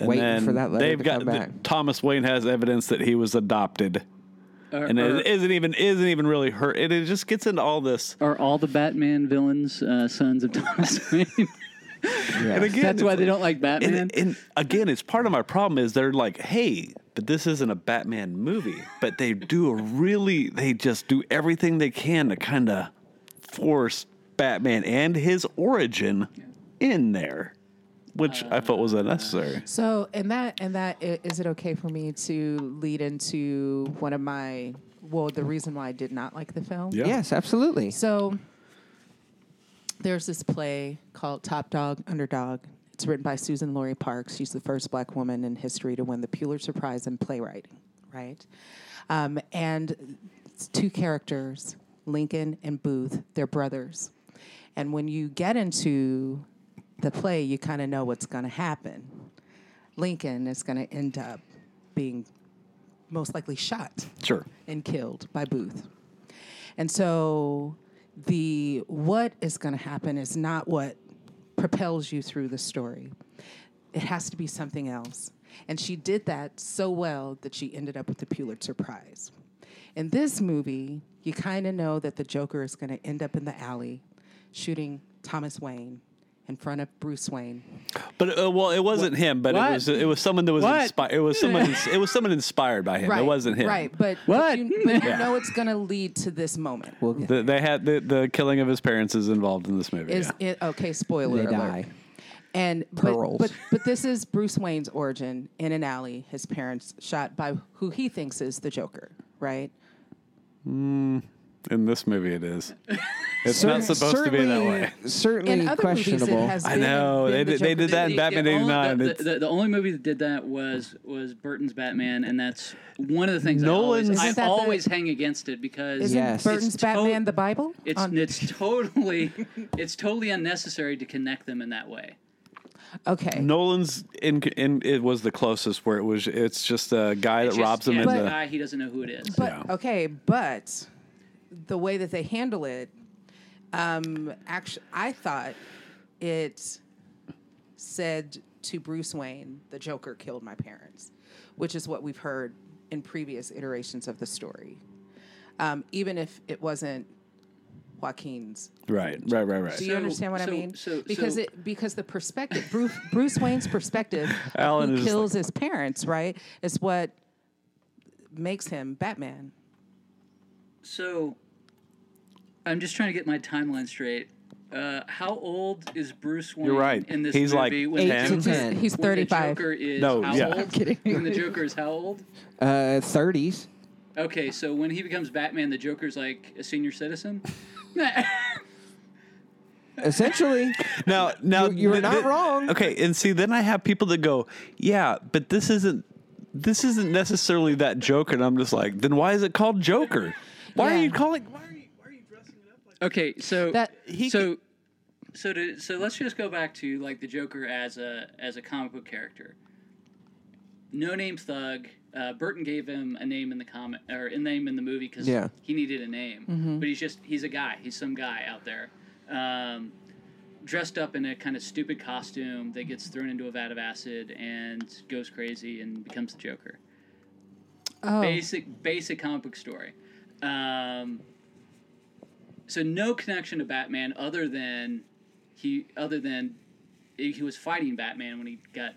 And Waiting then for that letter they've to got come back. Thomas Wayne has evidence that he was adopted, Are, and are, it isn't even isn't even really hurt. It, it just gets into all this. are all the Batman villains uh, sons of Thomas Wayne? And again, That's why they don't like Batman. And, and again, it's part of my problem is they're like, hey, but this isn't a Batman movie. But they do a really, they just do everything they can to kind of force Batman and his origin in there, which I felt was unnecessary. So, and that and that i- is it okay for me to lead into one of my well, the reason why I did not like the film? Yeah. Yes, absolutely. So, there's this play called Top Dog Underdog. It's written by Suzan-Lori Parks. She's the first black woman in history to win the Pulitzer Prize in playwriting, right? Um, and two characters, Lincoln and Booth, they're brothers. And when you get into the play, you kind of know what's going to happen. Lincoln is going to end up being most likely shot Sure. and killed by Booth. And so the what is going to happen is not what propels you through the story. It has to be something else. And she did that so well that she ended up with the Pulitzer Prize. In this movie, you kind of know that the Joker is going to end up in the alley shooting Thomas Wayne in front of Bruce Wayne. But uh, well, it wasn't him, but What? it was it was someone that was inspired. It was someone. it was someone inspired by him. It wasn't him. Right, but, What? but you, but you know it's going to lead to this moment. We'll get The, they had the, the killing of his parents is involved in this movie. is yeah. it, okay spoiler They alert. die. and but, Pearls. but but this is Bruce Wayne's origin in an alley his parents shot by who he thinks is the Joker right in this movie, it is. It's not supposed to be that way. Certainly in other movies questionable. it has I been, know. been They the did- they did that in Batman only- 89, The, it's- the, the only movie that did that was was Burton's Batman, and that's one of the things Nolan's- I always, Isn't that I the- always hang against it because isn't Yes. Burton's It's to- Batman the Bible it's On- it's totally it's totally unnecessary to connect them in that way. okay Nolan's in, in it was the closest where it was. It's just a guy It's that just- robs him yeah, in it's a the. guy he doesn't know who it is. but Yeah. okay but the way that they handle it um actually I thought it said to Bruce Wayne the Joker killed my parents which is what we've heard in previous iterations of the story. Um, even if it wasn't Joaquin's. Right, right, right, right. Do you So- understand what I mean? so- because so- it because the perspective Bruce Bruce Wayne's perspective of Alan who is just kills his parents, right, is what makes him Batman. So, I'm just trying to get my timeline straight. Uh, how old is Bruce Wayne You're right. in this He's like movie? when Eight the to Joker- ten. He's when the 35. Joker is No, how yeah. old? I'm kidding. When the Joker is how old? Uh, 30s. Okay, so when he becomes Batman, the Joker's like a senior citizen. Essentially, Now, now You- you were th- not th- wrong. Okay, and see, then I have people that go, "Yeah, but this isn't this isn't necessarily that Joker," and I'm just like, "Then why is it called Joker? Why are Yeah. you calling? Why are you, why are you dressing it up like?" Okay, so That- He so so to, so let's just go back to like the Joker as a as a comic book character. No name thug. Uh, Burton gave him a name in the comic or a name in the movie because Yeah. he needed a name. But he's just he's a guy. He's some guy out there, um, dressed up in a kind of stupid costume that gets thrown into a vat of acid and goes crazy and becomes the Joker. Oh, Basic basic comic book story. Um, so no connection to Batman other than he other than he was fighting Batman when he got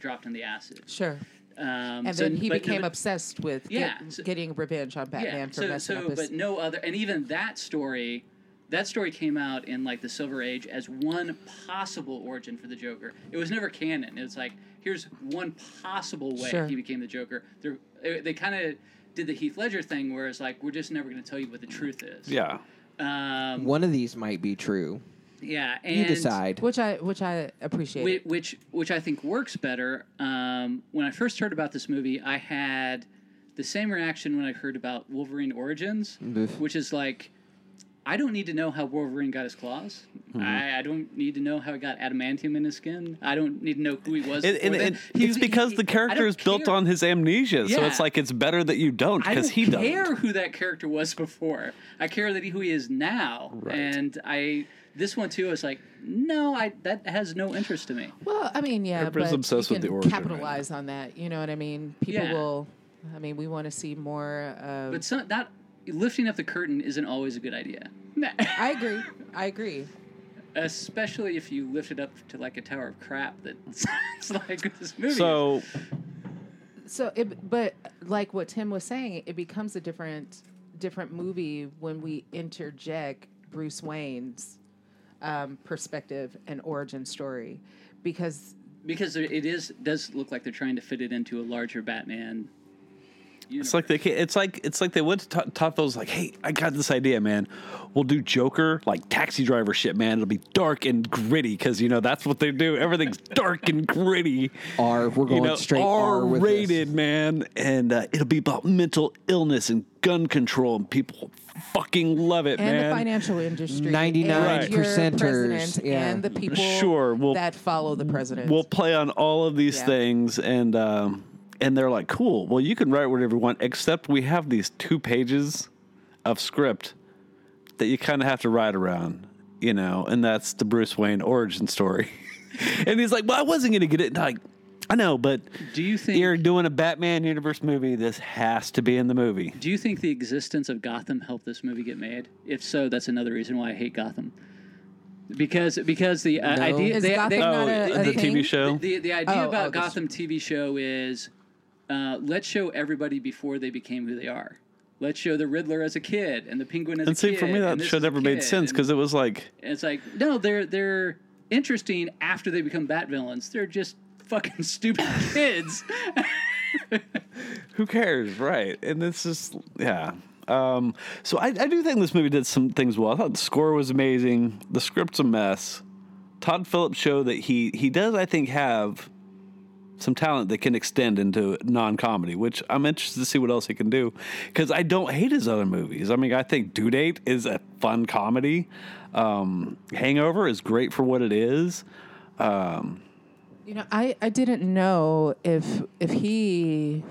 dropped in the acid. sure. Um, And so- then he but- became but- obsessed with Yeah, get- so- getting revenge on Batman for so, messing so, up his. but no other, and even that story, that story came out in like the Silver Age as one possible origin for the Joker. It was never canon. It was like here's one possible way Sure. he became the Joker. They're, they they kind of did the Heath Ledger thing, where it's like we're just never going to tell you what the truth is. Yeah, Um, one of these might be true. yeah. And You decide. which I which I appreciate. Which, which which I think works better. Um, when I first heard about this movie, I had the same reaction when I heard about Wolverine Origins, Oof. which is like, I don't need to know how Wolverine got his claws. Mm-hmm. I, I don't need to know how he got adamantium in his skin. I don't need to know who he was. and, and, before and He- it's because he- the character is built care. on his amnesia, so it's like it's better that you don't I because don't he care doesn't. Care who that character was before. I care that he, who he is now. Right. And I this one too is like, no, I that has no interest to me. well, I mean, yeah, Everybody's but obsessed you with can the origin right capitalize on that. You know what I mean? People Yeah. will. I mean, we want to see more. Of, But some, not lifting up the curtain isn't always a good idea. I agree. I agree. Especially if you lift it up to like a tower of crap that sounds like this movie. So So, it, but like what Tim was saying, it becomes a different, different movie when we interject Bruce Wayne's um, perspective and origin story, because because it is does look like they're trying to fit it into a larger Batman. It's like they ca- it's like it's like they went to Todd- Todd Phillips like, hey, I got this idea, man. We'll do Joker like taxi driver shit, man. It'll be dark and gritty because you know that's what they do. Everything's dark and gritty. R. We're You going know, straight R R rated, man, and uh, it'll be about mental illness and gun control, and people fucking love it, and man. the financial industry, 99 and percenters, yeah. and the people Sure, we'll- that follow the president. we'll play on all of these Yeah. things and um, and they're like cool well you can write whatever you want except we have these two pages of script that you kind of have to write around you know and that's the bruce wayne origin story and he's like well i wasn't gonna get it like i know but Do you think you're doing a batman universe movie this has to be in the movie Do you think the existence of Gotham helped this movie get made? If so, that's another reason why I hate Gotham. Because because the uh, No. idea Is they, Gotham they, not oh a- a the thing? tv show the the idea Oh, about oh, Gotham TV show is uh, let's show everybody before they became who they are. Let's show the Riddler as a kid and the Penguin as and a see kid. for me that show never made sense because it was like and it's like no, they're they're interesting after they become bat villains. They're just fucking stupid kids. who cares, right? And this is yeah. Um, so I, I do think this movie did some things well. I thought the score was amazing. The script's a mess. Todd Phillips showed that he he does I think have some talent that can extend into non-comedy, which I'm interested to see what else he can do. Because I don't hate his other movies. I mean, I think Due Date is a fun comedy. Um, Hangover is great for what it is. You know, I, I didn't know if if he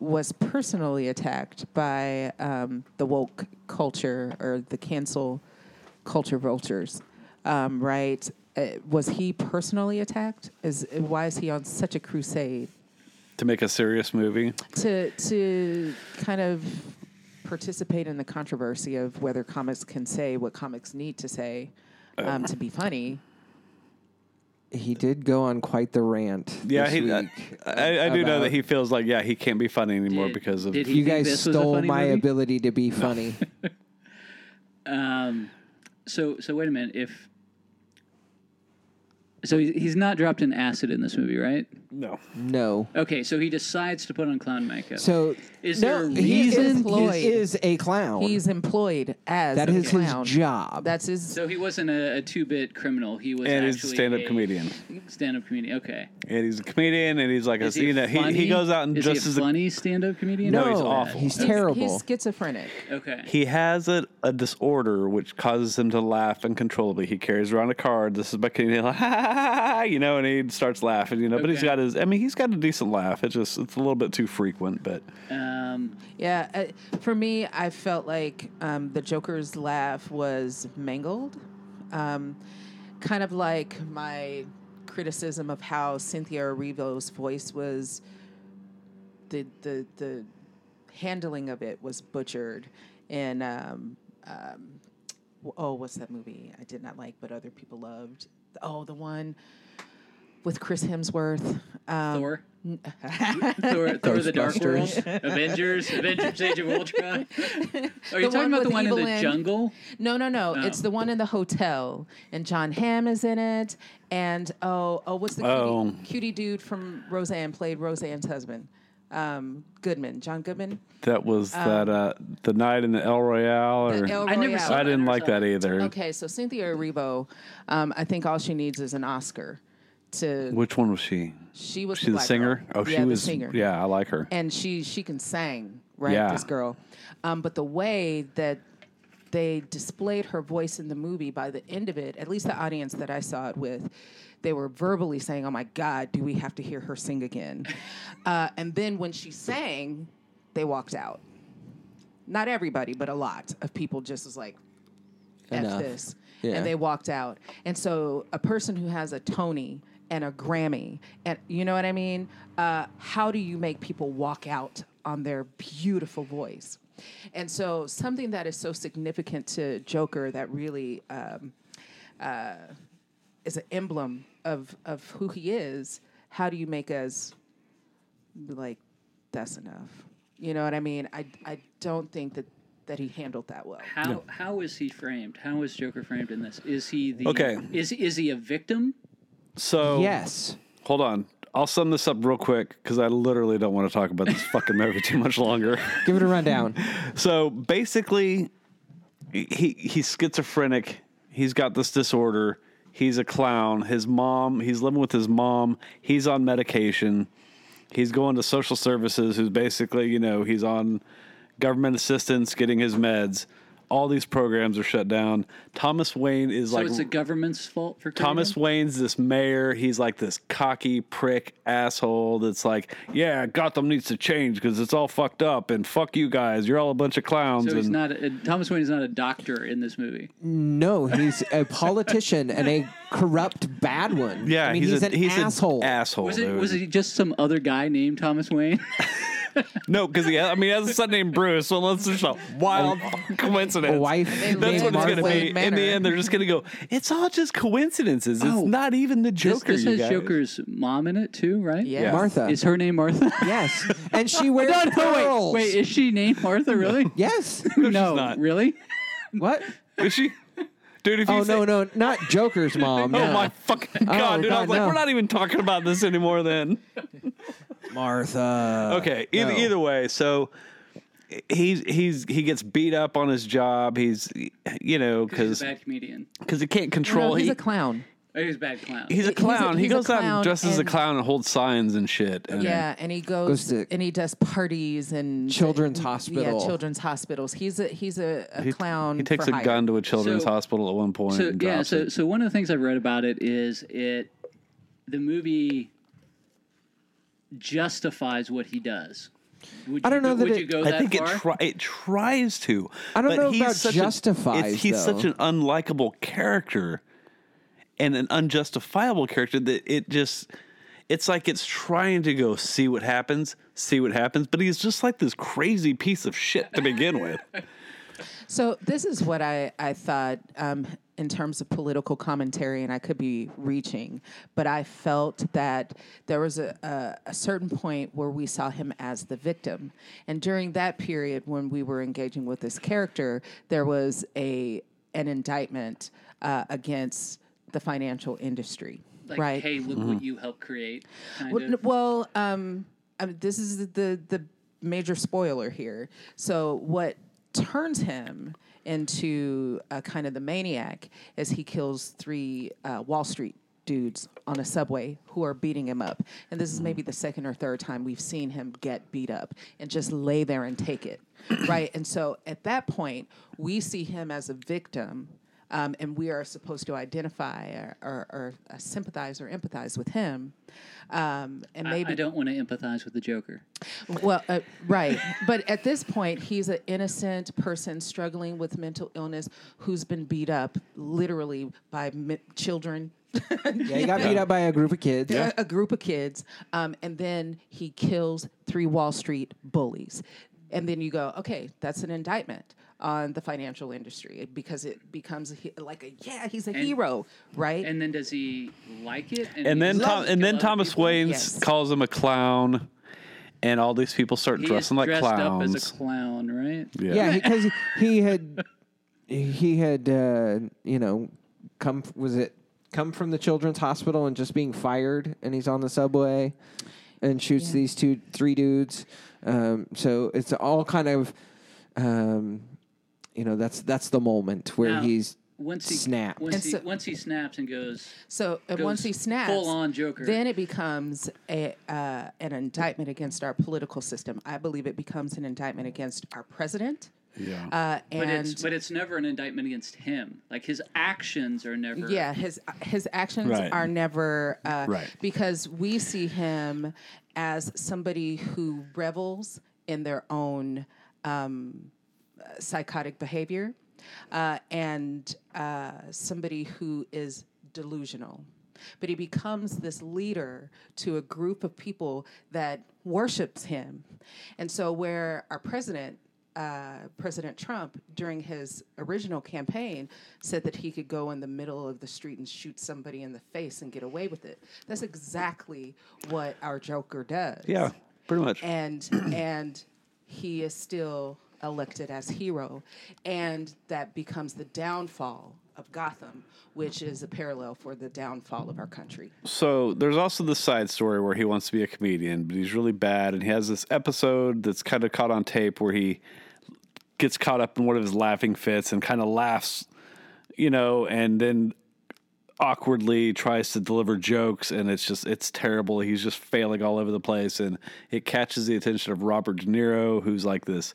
was personally attacked by um, the woke culture or the cancel culture vultures, um, right? Uh, was he personally attacked? Is why is he on such a crusade? to make a serious movie. to to kind of participate in the controversy of whether comics can say what comics need to say um, to be funny. He did go on quite the rant. Yeah, this he. uh, week I, I do know that he feels like yeah he can't be funny anymore Did- because of You guys this was a stole my movie? ability to be funny. Um, so so wait a minute. If so, he- he's not dropped an acid in this movie, right? No. no. Okay, so he decides to put on clown makeup. So Is no, there a he reason- Employed. he is a clown. He's employed as that a is clown. his job. That's his. so he wasn't a, a two-bit criminal. He was And he's a actually stand-up comedian. Stand-up comedian. Okay. And he's a comedian, and he's like a he you know he, funny? he goes out and Is just he a as a, funny stand-up comedian? No, he's awful. He's he's- terrible. He's schizophrenic. Okay. he has a, a disorder which causes him to laugh uncontrollably. He carries around a card. This is my comedian, like, ha, ha, ha, ha, you know, and he starts laughing, you know. But he's Okay. got his. I mean, he's got a decent laugh. It's just it's a little bit too frequent, but Um, Yeah, uh, for me, I felt like um, the Joker's laugh was mangled, um, kind of like my criticism of how Cynthia Erivo's voice was. The the the handling of it was butchered, and um, um, oh, what's that movie I did not like but other people loved? Oh, the one with Chris Hemsworth. Um, Thor. Thor, Thor the Dark World, Avengers, Avengers Age of Ultron. Are you The talking about the with one in the Lynn. jungle? No, no, no. Oh. It's the one in the hotel, and John Hamm is in it. And oh, oh, what's the Oh. cutie, cutie dude from Roseanne played Roseanne's husband? Um, Goodman, John Goodman. that was that uh the night in the El Royale. Or El I never Royale. saw I didn't like that either. Okay, so Cynthia Erivo, um, I think all she needs is an Oscar. To Which one was she? she was She the the singer? girl. Oh, she was. the singer. Yeah, I like her. and she she can sing right Yeah. this girl um, but the way that they displayed her voice in the movie by the end of it at least the audience that i saw it with they were verbally saying oh my god do we have to hear her sing again uh, and then when she sang they walked out not everybody but a lot of people just was like F Enough. this. Yeah. And they walked out. And so a person who has a Tony and a Grammy, and you know what I mean? Uh, how do you make people walk out on their beautiful voice? And so something that is so significant to Joker that really um, uh, is an emblem of, of who he is, how do you make us like, that's enough? You know what I mean? I, I don't think that, that he handled that well. How how is he framed? How is Joker framed in this? Is he the Okay. Is is he a victim? So yes. hold on. I'll sum this up real quick because I literally don't want to talk about this fucking movie too much longer. Give it a rundown. So basically, he he's schizophrenic. He's got this disorder. He's a clown. His mom. He's living with his mom. He's on medication. He's going to social services. Who's basically you know he's on government assistance, getting his meds. All these programs are shut down. Thomas Wayne is So like So it's the government's fault for Thomas him? Wayne's this mayor. He's like this cocky prick asshole that's like, yeah, Gotham needs to change because it's all fucked up and fuck you guys. You're all a bunch of clowns. So he's and not a, Thomas Wayne is not a doctor in this movie. No, he's a politician and a corrupt bad one. yeah, I mean, he's, he's, a, an he's asshole. An asshole. Was it dude. was he just some other guy named Thomas Wayne? No, because he. I mean, he has a son named Bruce. So let's just a wild coincidence. A wife That's live what it's gonna Wayne be. In the end, they're just gonna go. It's all just coincidences. It's Oh. not even the Joker. this you has guys. Joker's mom in it too, right? Yeah. Martha. Is her name Martha? yes, and she wears no, no, pearls. wait, wait, is she named Martha really? yes. no, not. really? what? Is she? Dude, if oh, you Oh say, no, no, not Joker's oh mom. Oh no. my fucking god, Oh, dude! I was like, no. we're not even talking about this anymore. Then. Martha. Okay. Either no. either way, so he's he's he gets beat up on his job. He's you know because bad comedian. because he can't control. No, he's he, a clown. Oh, he's a bad clown. he's a He's a- clown. he he's a goes out and dresses as a clown and holds signs and shit. And Yeah, and he goes, Goes to- and he does parties and Children's Yeah, hospital. children's hospitals. He's a he's a, a he, clown. He takes for a hire. gun to a children's So- hospital at one point. so and yeah, so it. so one of the things I've read about it is it the movie justifies what he does. Would I don't know go, that would it- you go I that think far? it try, it tries to. I don't but know he's about such justifies, A, it's- he's such an unlikable character and an unjustifiable character that it just it's like it's trying to go see what happens, see what happens, but he's just like this crazy piece of shit to begin with. So this is what I I thought um, in terms of political commentary, and I could be reaching, but I felt that there was a, a, a certain point where we saw him as the victim, and during that period when we were engaging with this character, there was a an indictment uh, against the financial industry. Like, right. hey, look what you helped create. Kind Well, of. well um, I mean, this is the the major spoiler here. So what turns him into uh, kind of the maniac as he kills three uh, Wall Street dudes on a subway who are beating him up. And this is maybe the second or third time we've seen him get beat up and just lay there and take it. right? And so at that point, we see him as a victim um, and we are supposed to identify or, or, or uh, sympathize or empathize with him. Um, and maybe I, don't want to empathize with the Joker. well, uh, right. But at this point, he's an innocent person struggling with mental illness who's been beat up literally by mi- children. Yeah, he got beat up by a group of kids. a, a group of kids, um, and then he kills three Wall Street bullies. And then you go, okay, that's an indictment on the financial industry because it becomes a, like a yeah, he's a hero, right? And then does he like it? And he then Tom, and then Thomas people? Wayne Yes. calls him a clown, and all these people start He dressing is like dressed clowns. up as a clown, right? yeah. Yeah, because he, had he had uh, you know come was it come from the children's hospital and just being fired, and he's on the subway and shoots Yeah. these two three dudes. Um, so it's all kind of um, you know that's that's the moment where Now, he's Once he snapped. Once, And he, so- once he snaps and goes, So and once goes he snaps, full-on Joker. then it becomes a uh, an indictment against our political system. I believe it becomes an indictment against our president. Yeah. Uh, but and it's but it's never an indictment against him. Like his actions are never. yeah, his his actions Right. are never uh, Right. because we see him as somebody who revels in their own um, psychotic behavior uh, and uh, somebody who is delusional. But he becomes this leader to a group of people that worships him. And so, where our president, uh, President Trump, during his original campaign, said that he could go in the middle of the street and shoot somebody in the face and get away with it, that's exactly what our Joker does yeah, pretty much. and and he is still elected as hero and that becomes the downfall of Gotham which is a parallel for the downfall of our country So there's also the side story where he wants to be a comedian, but he's really bad, and he has this episode that's kind of caught on tape where he gets caught up in one of his laughing fits and kind of laughs, you know, and then awkwardly tries to deliver jokes, and it's just it's terrible. He's just failing all over the place, and it catches the attention of Robert De Niro, who's like this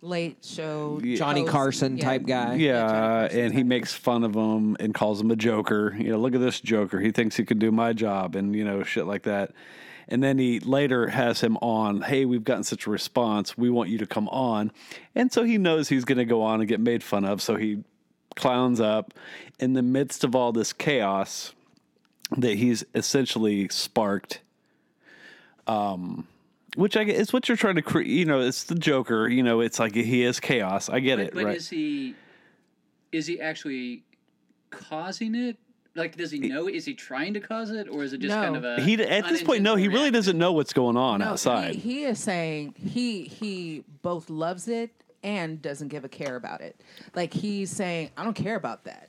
late show Johnny host. Carson Yeah. type guy. Yeah, Johnny Carson and he makes fun of him and calls him a joker. You know, look at this joker. He thinks he could do my job and, you know, shit like that. And then he later has him on, hey, we've gotten such a response. We want you to come on. And so he knows he's going to go on and get made fun of. So he clowns up in the midst of all this chaos that he's essentially sparked. Um, which I get, it's what you're trying to create. You know, it's the Joker. You know, it's like he is chaos. I get But, it, but right? is he is he actually causing it? Like, does he know? Is he trying to cause it, or is it just No. kind of a? He at this point, no, he really doesn't know what's going on No, outside. He, he is saying he he both loves it and doesn't give a care about it. Like he's saying, I don't care about that,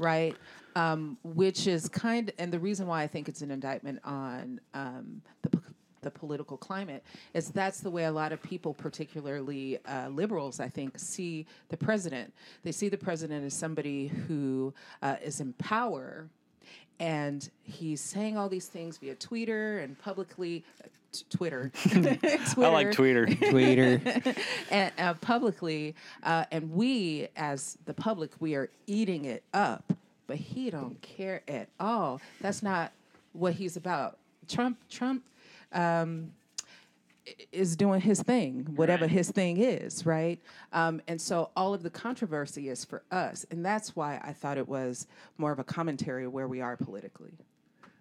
right? Um, which is kind and the reason why I think it's an indictment on um, the p- the political climate is that's the way a lot of people, particularly uh, liberals, I think, see the president. They see the president as somebody who uh, is in power and he's saying all these things via Twitter and publicly. uh, t- Twitter. Twitter. I like Twitter. Twitter. and uh, publicly, uh, and we as the public, we are eating it up. But he don't care at all. That's not what he's about. Trump, Trump, um, is doing his thing, whatever Right. his thing is, right? Um, and so all of the controversy is for us, and that's why I thought it was more of a commentary of where we are politically.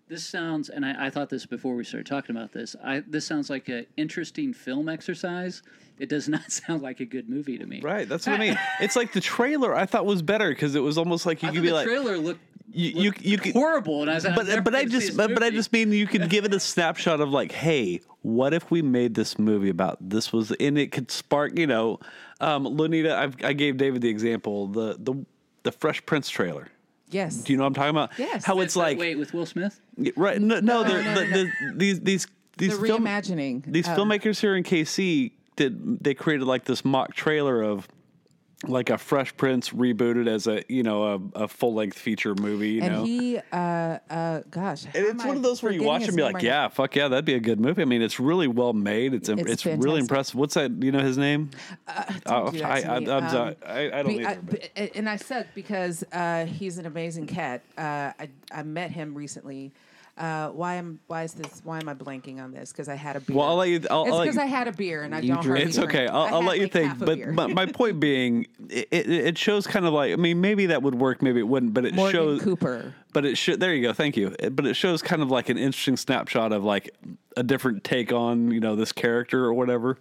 This sounds, and I, I thought this before we started talking about this. I this sounds like an interesting film exercise. It does not sound like a good movie to me. Right, that's what I mean. It's like the trailer I thought was better because it was almost like you I could be the like, trailer looked, you you, looked you could, horrible, and I was like, but but I just but, but I just mean you could give it a snapshot of like, hey, what if we made this movie about this was and it could spark, you know, um, Lonita. I, I gave David the example the the the Fresh Prince trailer. Yes. Do you know what I'm talking about? Yes. How it's like wait with Will Smith. right? No, no, they're, no, the, no, the, these these these the film, reimagining. these um, filmmakers here in KC did they created like this mock trailer of like a Fresh Prince rebooted as a you know a, a full length feature movie. You and know, he, uh, uh, gosh, and it's one of those where you watch and be like, yeah, fuck yeah, that'd be a good movie. I mean, it's really well made. It's it's, It's really impressive. What's that? You know his name? Oh, do I, I, me. I'm Um, sorry. I, I don't Be- either. I- but- and I suck because uh, he's an amazing cat. Uh, I I met him recently. Uh, why am why is this? Why am I blanking on this? Because I had a beer. Well, I'll let you. I'll, it's because I had a beer and I don't. drink- hardly It's drink. okay. I'll, I I'll had let you like think. But, beer. but my point being, it, it, it shows kind of like I mean, maybe that would work, maybe it wouldn't, but it Morgan shows. Cooper. But it should. There you go. Thank you. But it shows kind of like an interesting snapshot of like a different take on you know this character or whatever,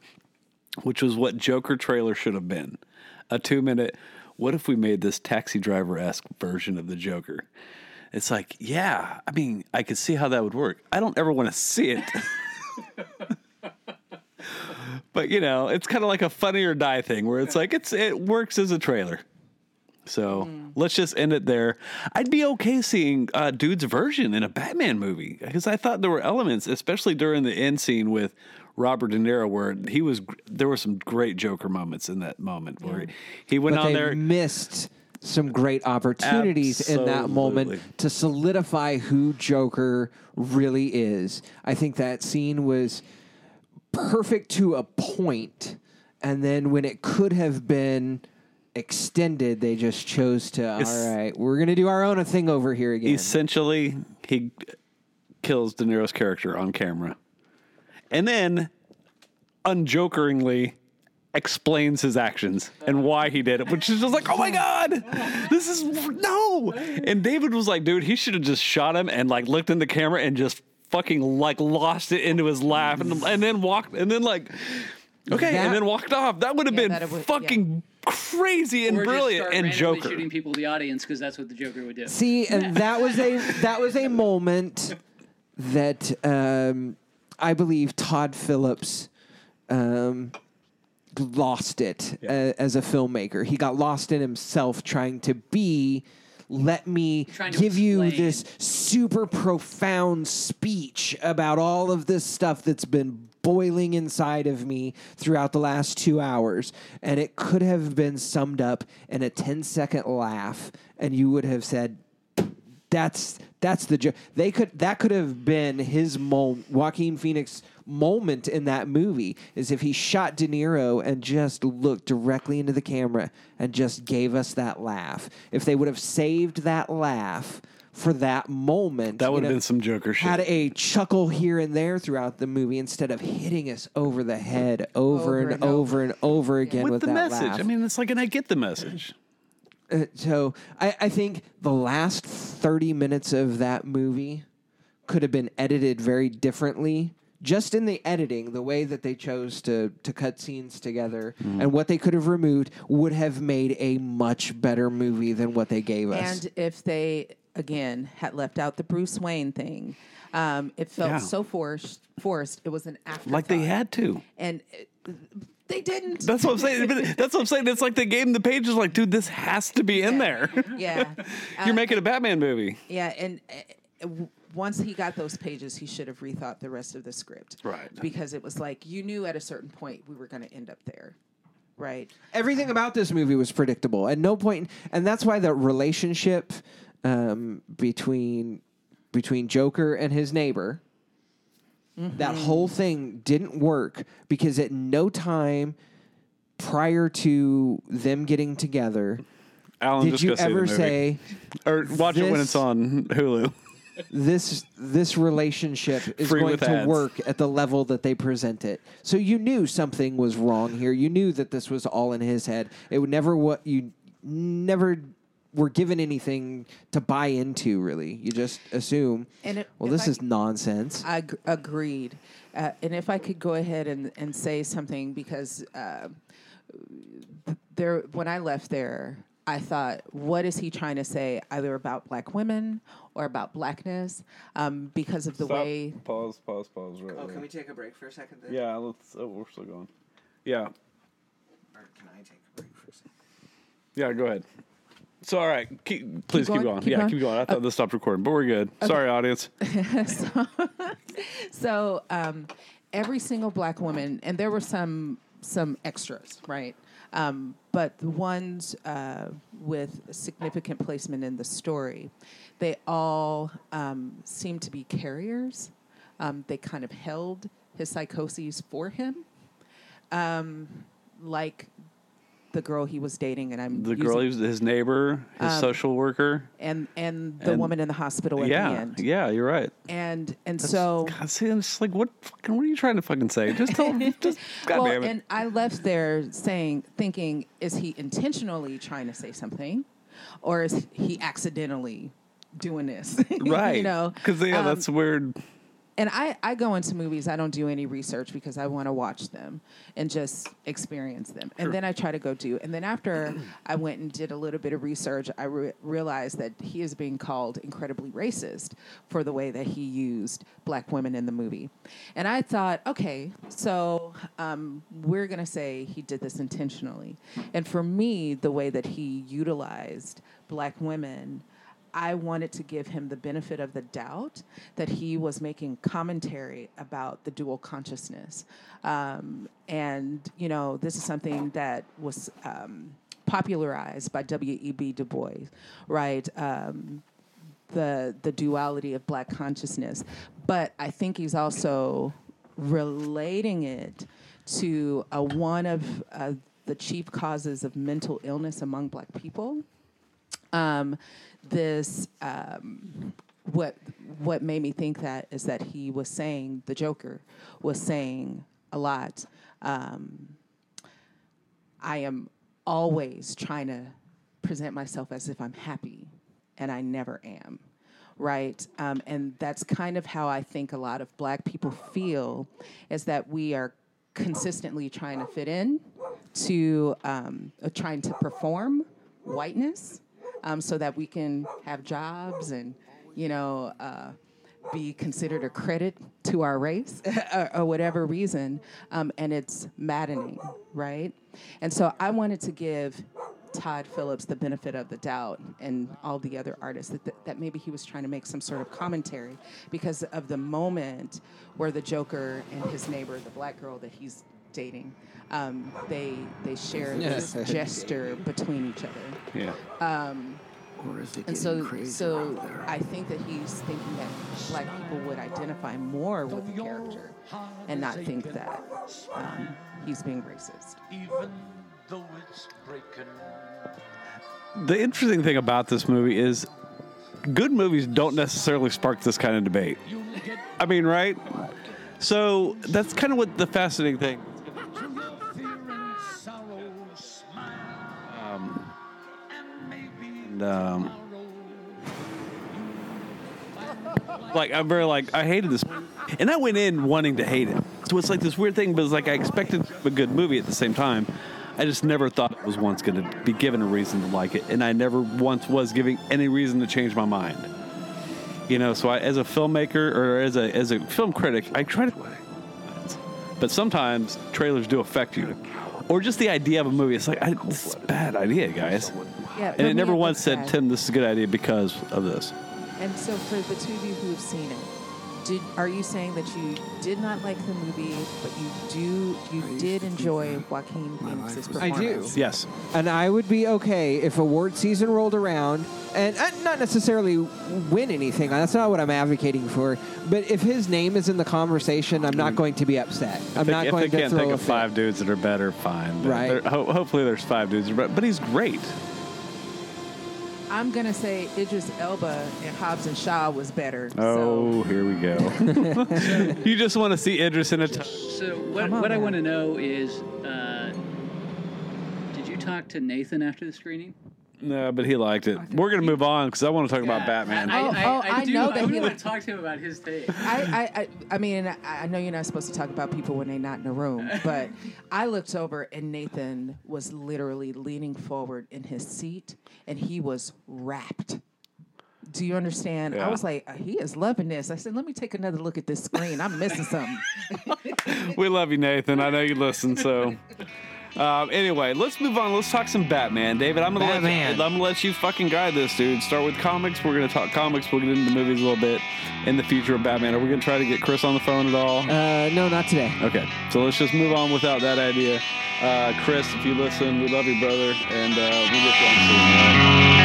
which was what Joker trailer should have been, a two minute. What if we made this taxi driver esque version of the Joker? It's like, yeah, I mean, I could see how that would work. I don't ever want to see it. but you know, it's kind of like a funny or die thing where it's like it's it works as a trailer. So let's just end it there. I'd be okay seeing uh, dude's version in a Batman movie because I thought there were elements, especially during the end scene with Robert De Niro, where he was. There were some great Joker moments in that moment where he, he went but on they there. missed some great opportunities in that moment to solidify who Joker really is. I think that scene was perfect to a point, and then when it could have been extended, they just chose to. It's- All right, we're gonna do our own thing over here again. Essentially, he kills De Niro's character on camera, and then unjokeringly explains his actions and why he did it, which is just like, oh my god, this is no. And David was like, dude, he should have just shot him and like looked in the camera and just fucking like lost it into his laugh and, and then walked and then like okay That- and then walked off. That would have Yeah, been that would- yeah. fucking crazy and Or just brilliant start and Joker. shooting people in the audience because that's what the Joker would do. See, and that was a that was a moment that um, I believe Todd Phillips um, lost it a- uh, as a filmmaker. He got lost in himself trying to be. Let me Trying to give you this super profound speech about all of this stuff that's been boiling inside of me throughout the last two hours. And it could have been summed up in a 10 second laugh, and you would have said, that's that's the joke. They could that could have been his moment, Joaquin Phoenix moment in that movie is if he shot De Niro and just looked directly into the camera and just gave us that laugh. If they would have saved that laugh for that moment, That would have been some Joker shit. Had a chuckle here and there throughout the movie instead of hitting us over the head over, Over and, and over and over again with with, the that message. laugh. I mean, it's like, and I get the message. Uh, so I, I think the last 30 minutes of that movie could have been edited very differently just in the editing the way that they chose to to cut scenes together and what they could have removed would have made a much better movie than what they gave us And if they again had left out the Bruce Wayne thing, um, it felt Yeah. so forced. Forced. It was an afterthought. Like they had to. and it, they didn't. That's what I'm saying. That's what I'm saying. It's like they gave him the pages. Like, dude, this has to be in there. yeah, You're Uh, making a Batman movie. Yeah, and uh, w- once he got those pages, he should have rethought the rest of the script. Right. Because it was like you knew at a certain point we were going to end up there, right? everything about this movie was predictable at no point and that's why the relationship um, between between joker and his neighbor that whole thing didn't work because at no time prior to them getting together Alan, did just you go see the ever say or watch it when it's on Hulu? This this relationship is Free going with to ads. work at the level that they present it. So you knew something was wrong here. You knew that this was all in his head. It would never what you never were given anything to buy into. Really, you just assume. And it- well, this I- is nonsense. I ag- agreed. Uh, and if I could go ahead and, and say something, because uh, there, when I left there, I thought, what is he trying to say, either about black women or about blackness? Um, because of the way. Pause. Pause. Pause. Right. Oh, can we take a break for a second? Then? Yeah. Let's. Oh, we're still going. Yeah. Or can I take a break for a second? Yeah. Go ahead. So all right. Keep, please keep going? going. Keep yeah. going? Keep going. I thought this stopped recording, but we're good. Sorry, audience. So um, every single black woman, and there were some some extras, right? Um, but the ones uh, with significant placement in the story, they all um, seemed to be carriers. Um, they kind of held his psychoses for him, um, like the girl he was dating, and I'm The girl, he was his neighbor, his Um, social worker. and and the and- woman in the hospital at the Yeah. end, Yeah. You're right. and and so God, see, I'm just like, what? Fucking, what are you trying to fucking say? Just tell. Me, just. God well, damn it. and I left there saying, thinking, is he intentionally trying to say something, or is he accidentally doing this? right. you know, Because yeah, Um, that's weird. And I, I go into movies, I don't do any research because I want to watch them and just experience them. And then I try to go do. And then after I went and did a little bit of research, I re- realized that he is being called incredibly racist for the way that he used black women in the movie. And I thought, okay, so um, we're going to say he did this intentionally. And for me, the way that he utilized black women I wanted to give him the benefit of the doubt that he was making commentary about the dual consciousness. Um, and, you know, this is something that was um, popularized by W.E.B. Du Bois, right? Um, the, the duality of black consciousness. But I think he's also relating it to uh, one of uh, the chief causes of mental illness among black people um, this um, what what made me think that is that he was saying the Joker was saying a lot. Um, I am always trying to present myself as if I'm happy, and I never am. Right, um, and that's kind of how I think a lot of Black people feel, is that we are consistently trying to fit in, to um, uh, trying to perform whiteness, um, so that we can have jobs and, you know, uh, be considered a credit to our race or, or whatever reason. Um, and it's maddening, right? And so I wanted to give Todd Phillips the benefit of the doubt and all the other artists that, that, that maybe he was trying to make some sort of commentary because of the moment where the Joker and his neighbor, the black girl that he's dating, um, they they share this gesture between each other. Yeah. Um, Or is it and so, so I think that he's thinking that black people would identify more with the character and not think that um, he's being racist. even though it's breaking. The interesting thing about this movie is good movies don't necessarily spark this kind of debate. I mean, right? So that's kind of what the fascinating thing. Smile, and um, like I'm very like I hated this, and I went in wanting to hate it. So it's like this weird thing, but it's like I expected a good movie at the same time. I just never thought it was once going to be given a reason to like it, and I never once was giving any reason to change my mind. You know, so I, as a filmmaker or as a as a film critic, I try to. But sometimes trailers do affect you, or just the idea of a movie. It's like I, this is a bad idea, guys. Yeah, And it never once said, "Tim, this is a good idea because of this." And so, for the two of you who have seen it, did are you saying that you did not like the movie, but you do you did enjoy Joaquin Phoenix's performance? I performance? do. Yes. And I would be okay if award season rolled around and uh, not necessarily win anything. That's not what I'm advocating for. But if his name is in the conversation, I'm not going to be upset. I'm They- not if going they to can't throw think a of fit. five dudes that are better, fine. But Right. there- Ho- hopefully, there's five dudes, that are better, but he's great. I'm gonna say Idris Elba and Hobbs and Shaw was better. Oh, here we go. you just want to see Idris in a. T- So what, on, what I want to know is, uh, did you talk to Nathan after the screening? No, but he liked it. We're gonna move on because I want to talk about Batman. I, I, Oh, I, oh, I I do, know that really he want to talk to him about his take. I, I, I, I mean, I, I know you're not supposed to talk about people when they're not in the room, but I looked over and Nathan was literally leaning forward in his seat and he was rapt. Do you understand? Yeah. I was like, he is loving this. I said, let me take another look at this screen. I'm missing something. we love you, Nathan. I know you listen. So, um, anyway, let's move on. Let's talk some Batman, David. I'm gonna Batman. let I'm gonna let you fucking guide this, dude. Start with comics. We're gonna talk comics. We'll get into the movies a little bit in the future of Batman. Are we gonna try to get Chris on the phone at all? Uh, no, not today. Okay, so let's just move on without that idea. Uh, Chris, if you listen, we love you, brother, and uh, we'll get you on soon.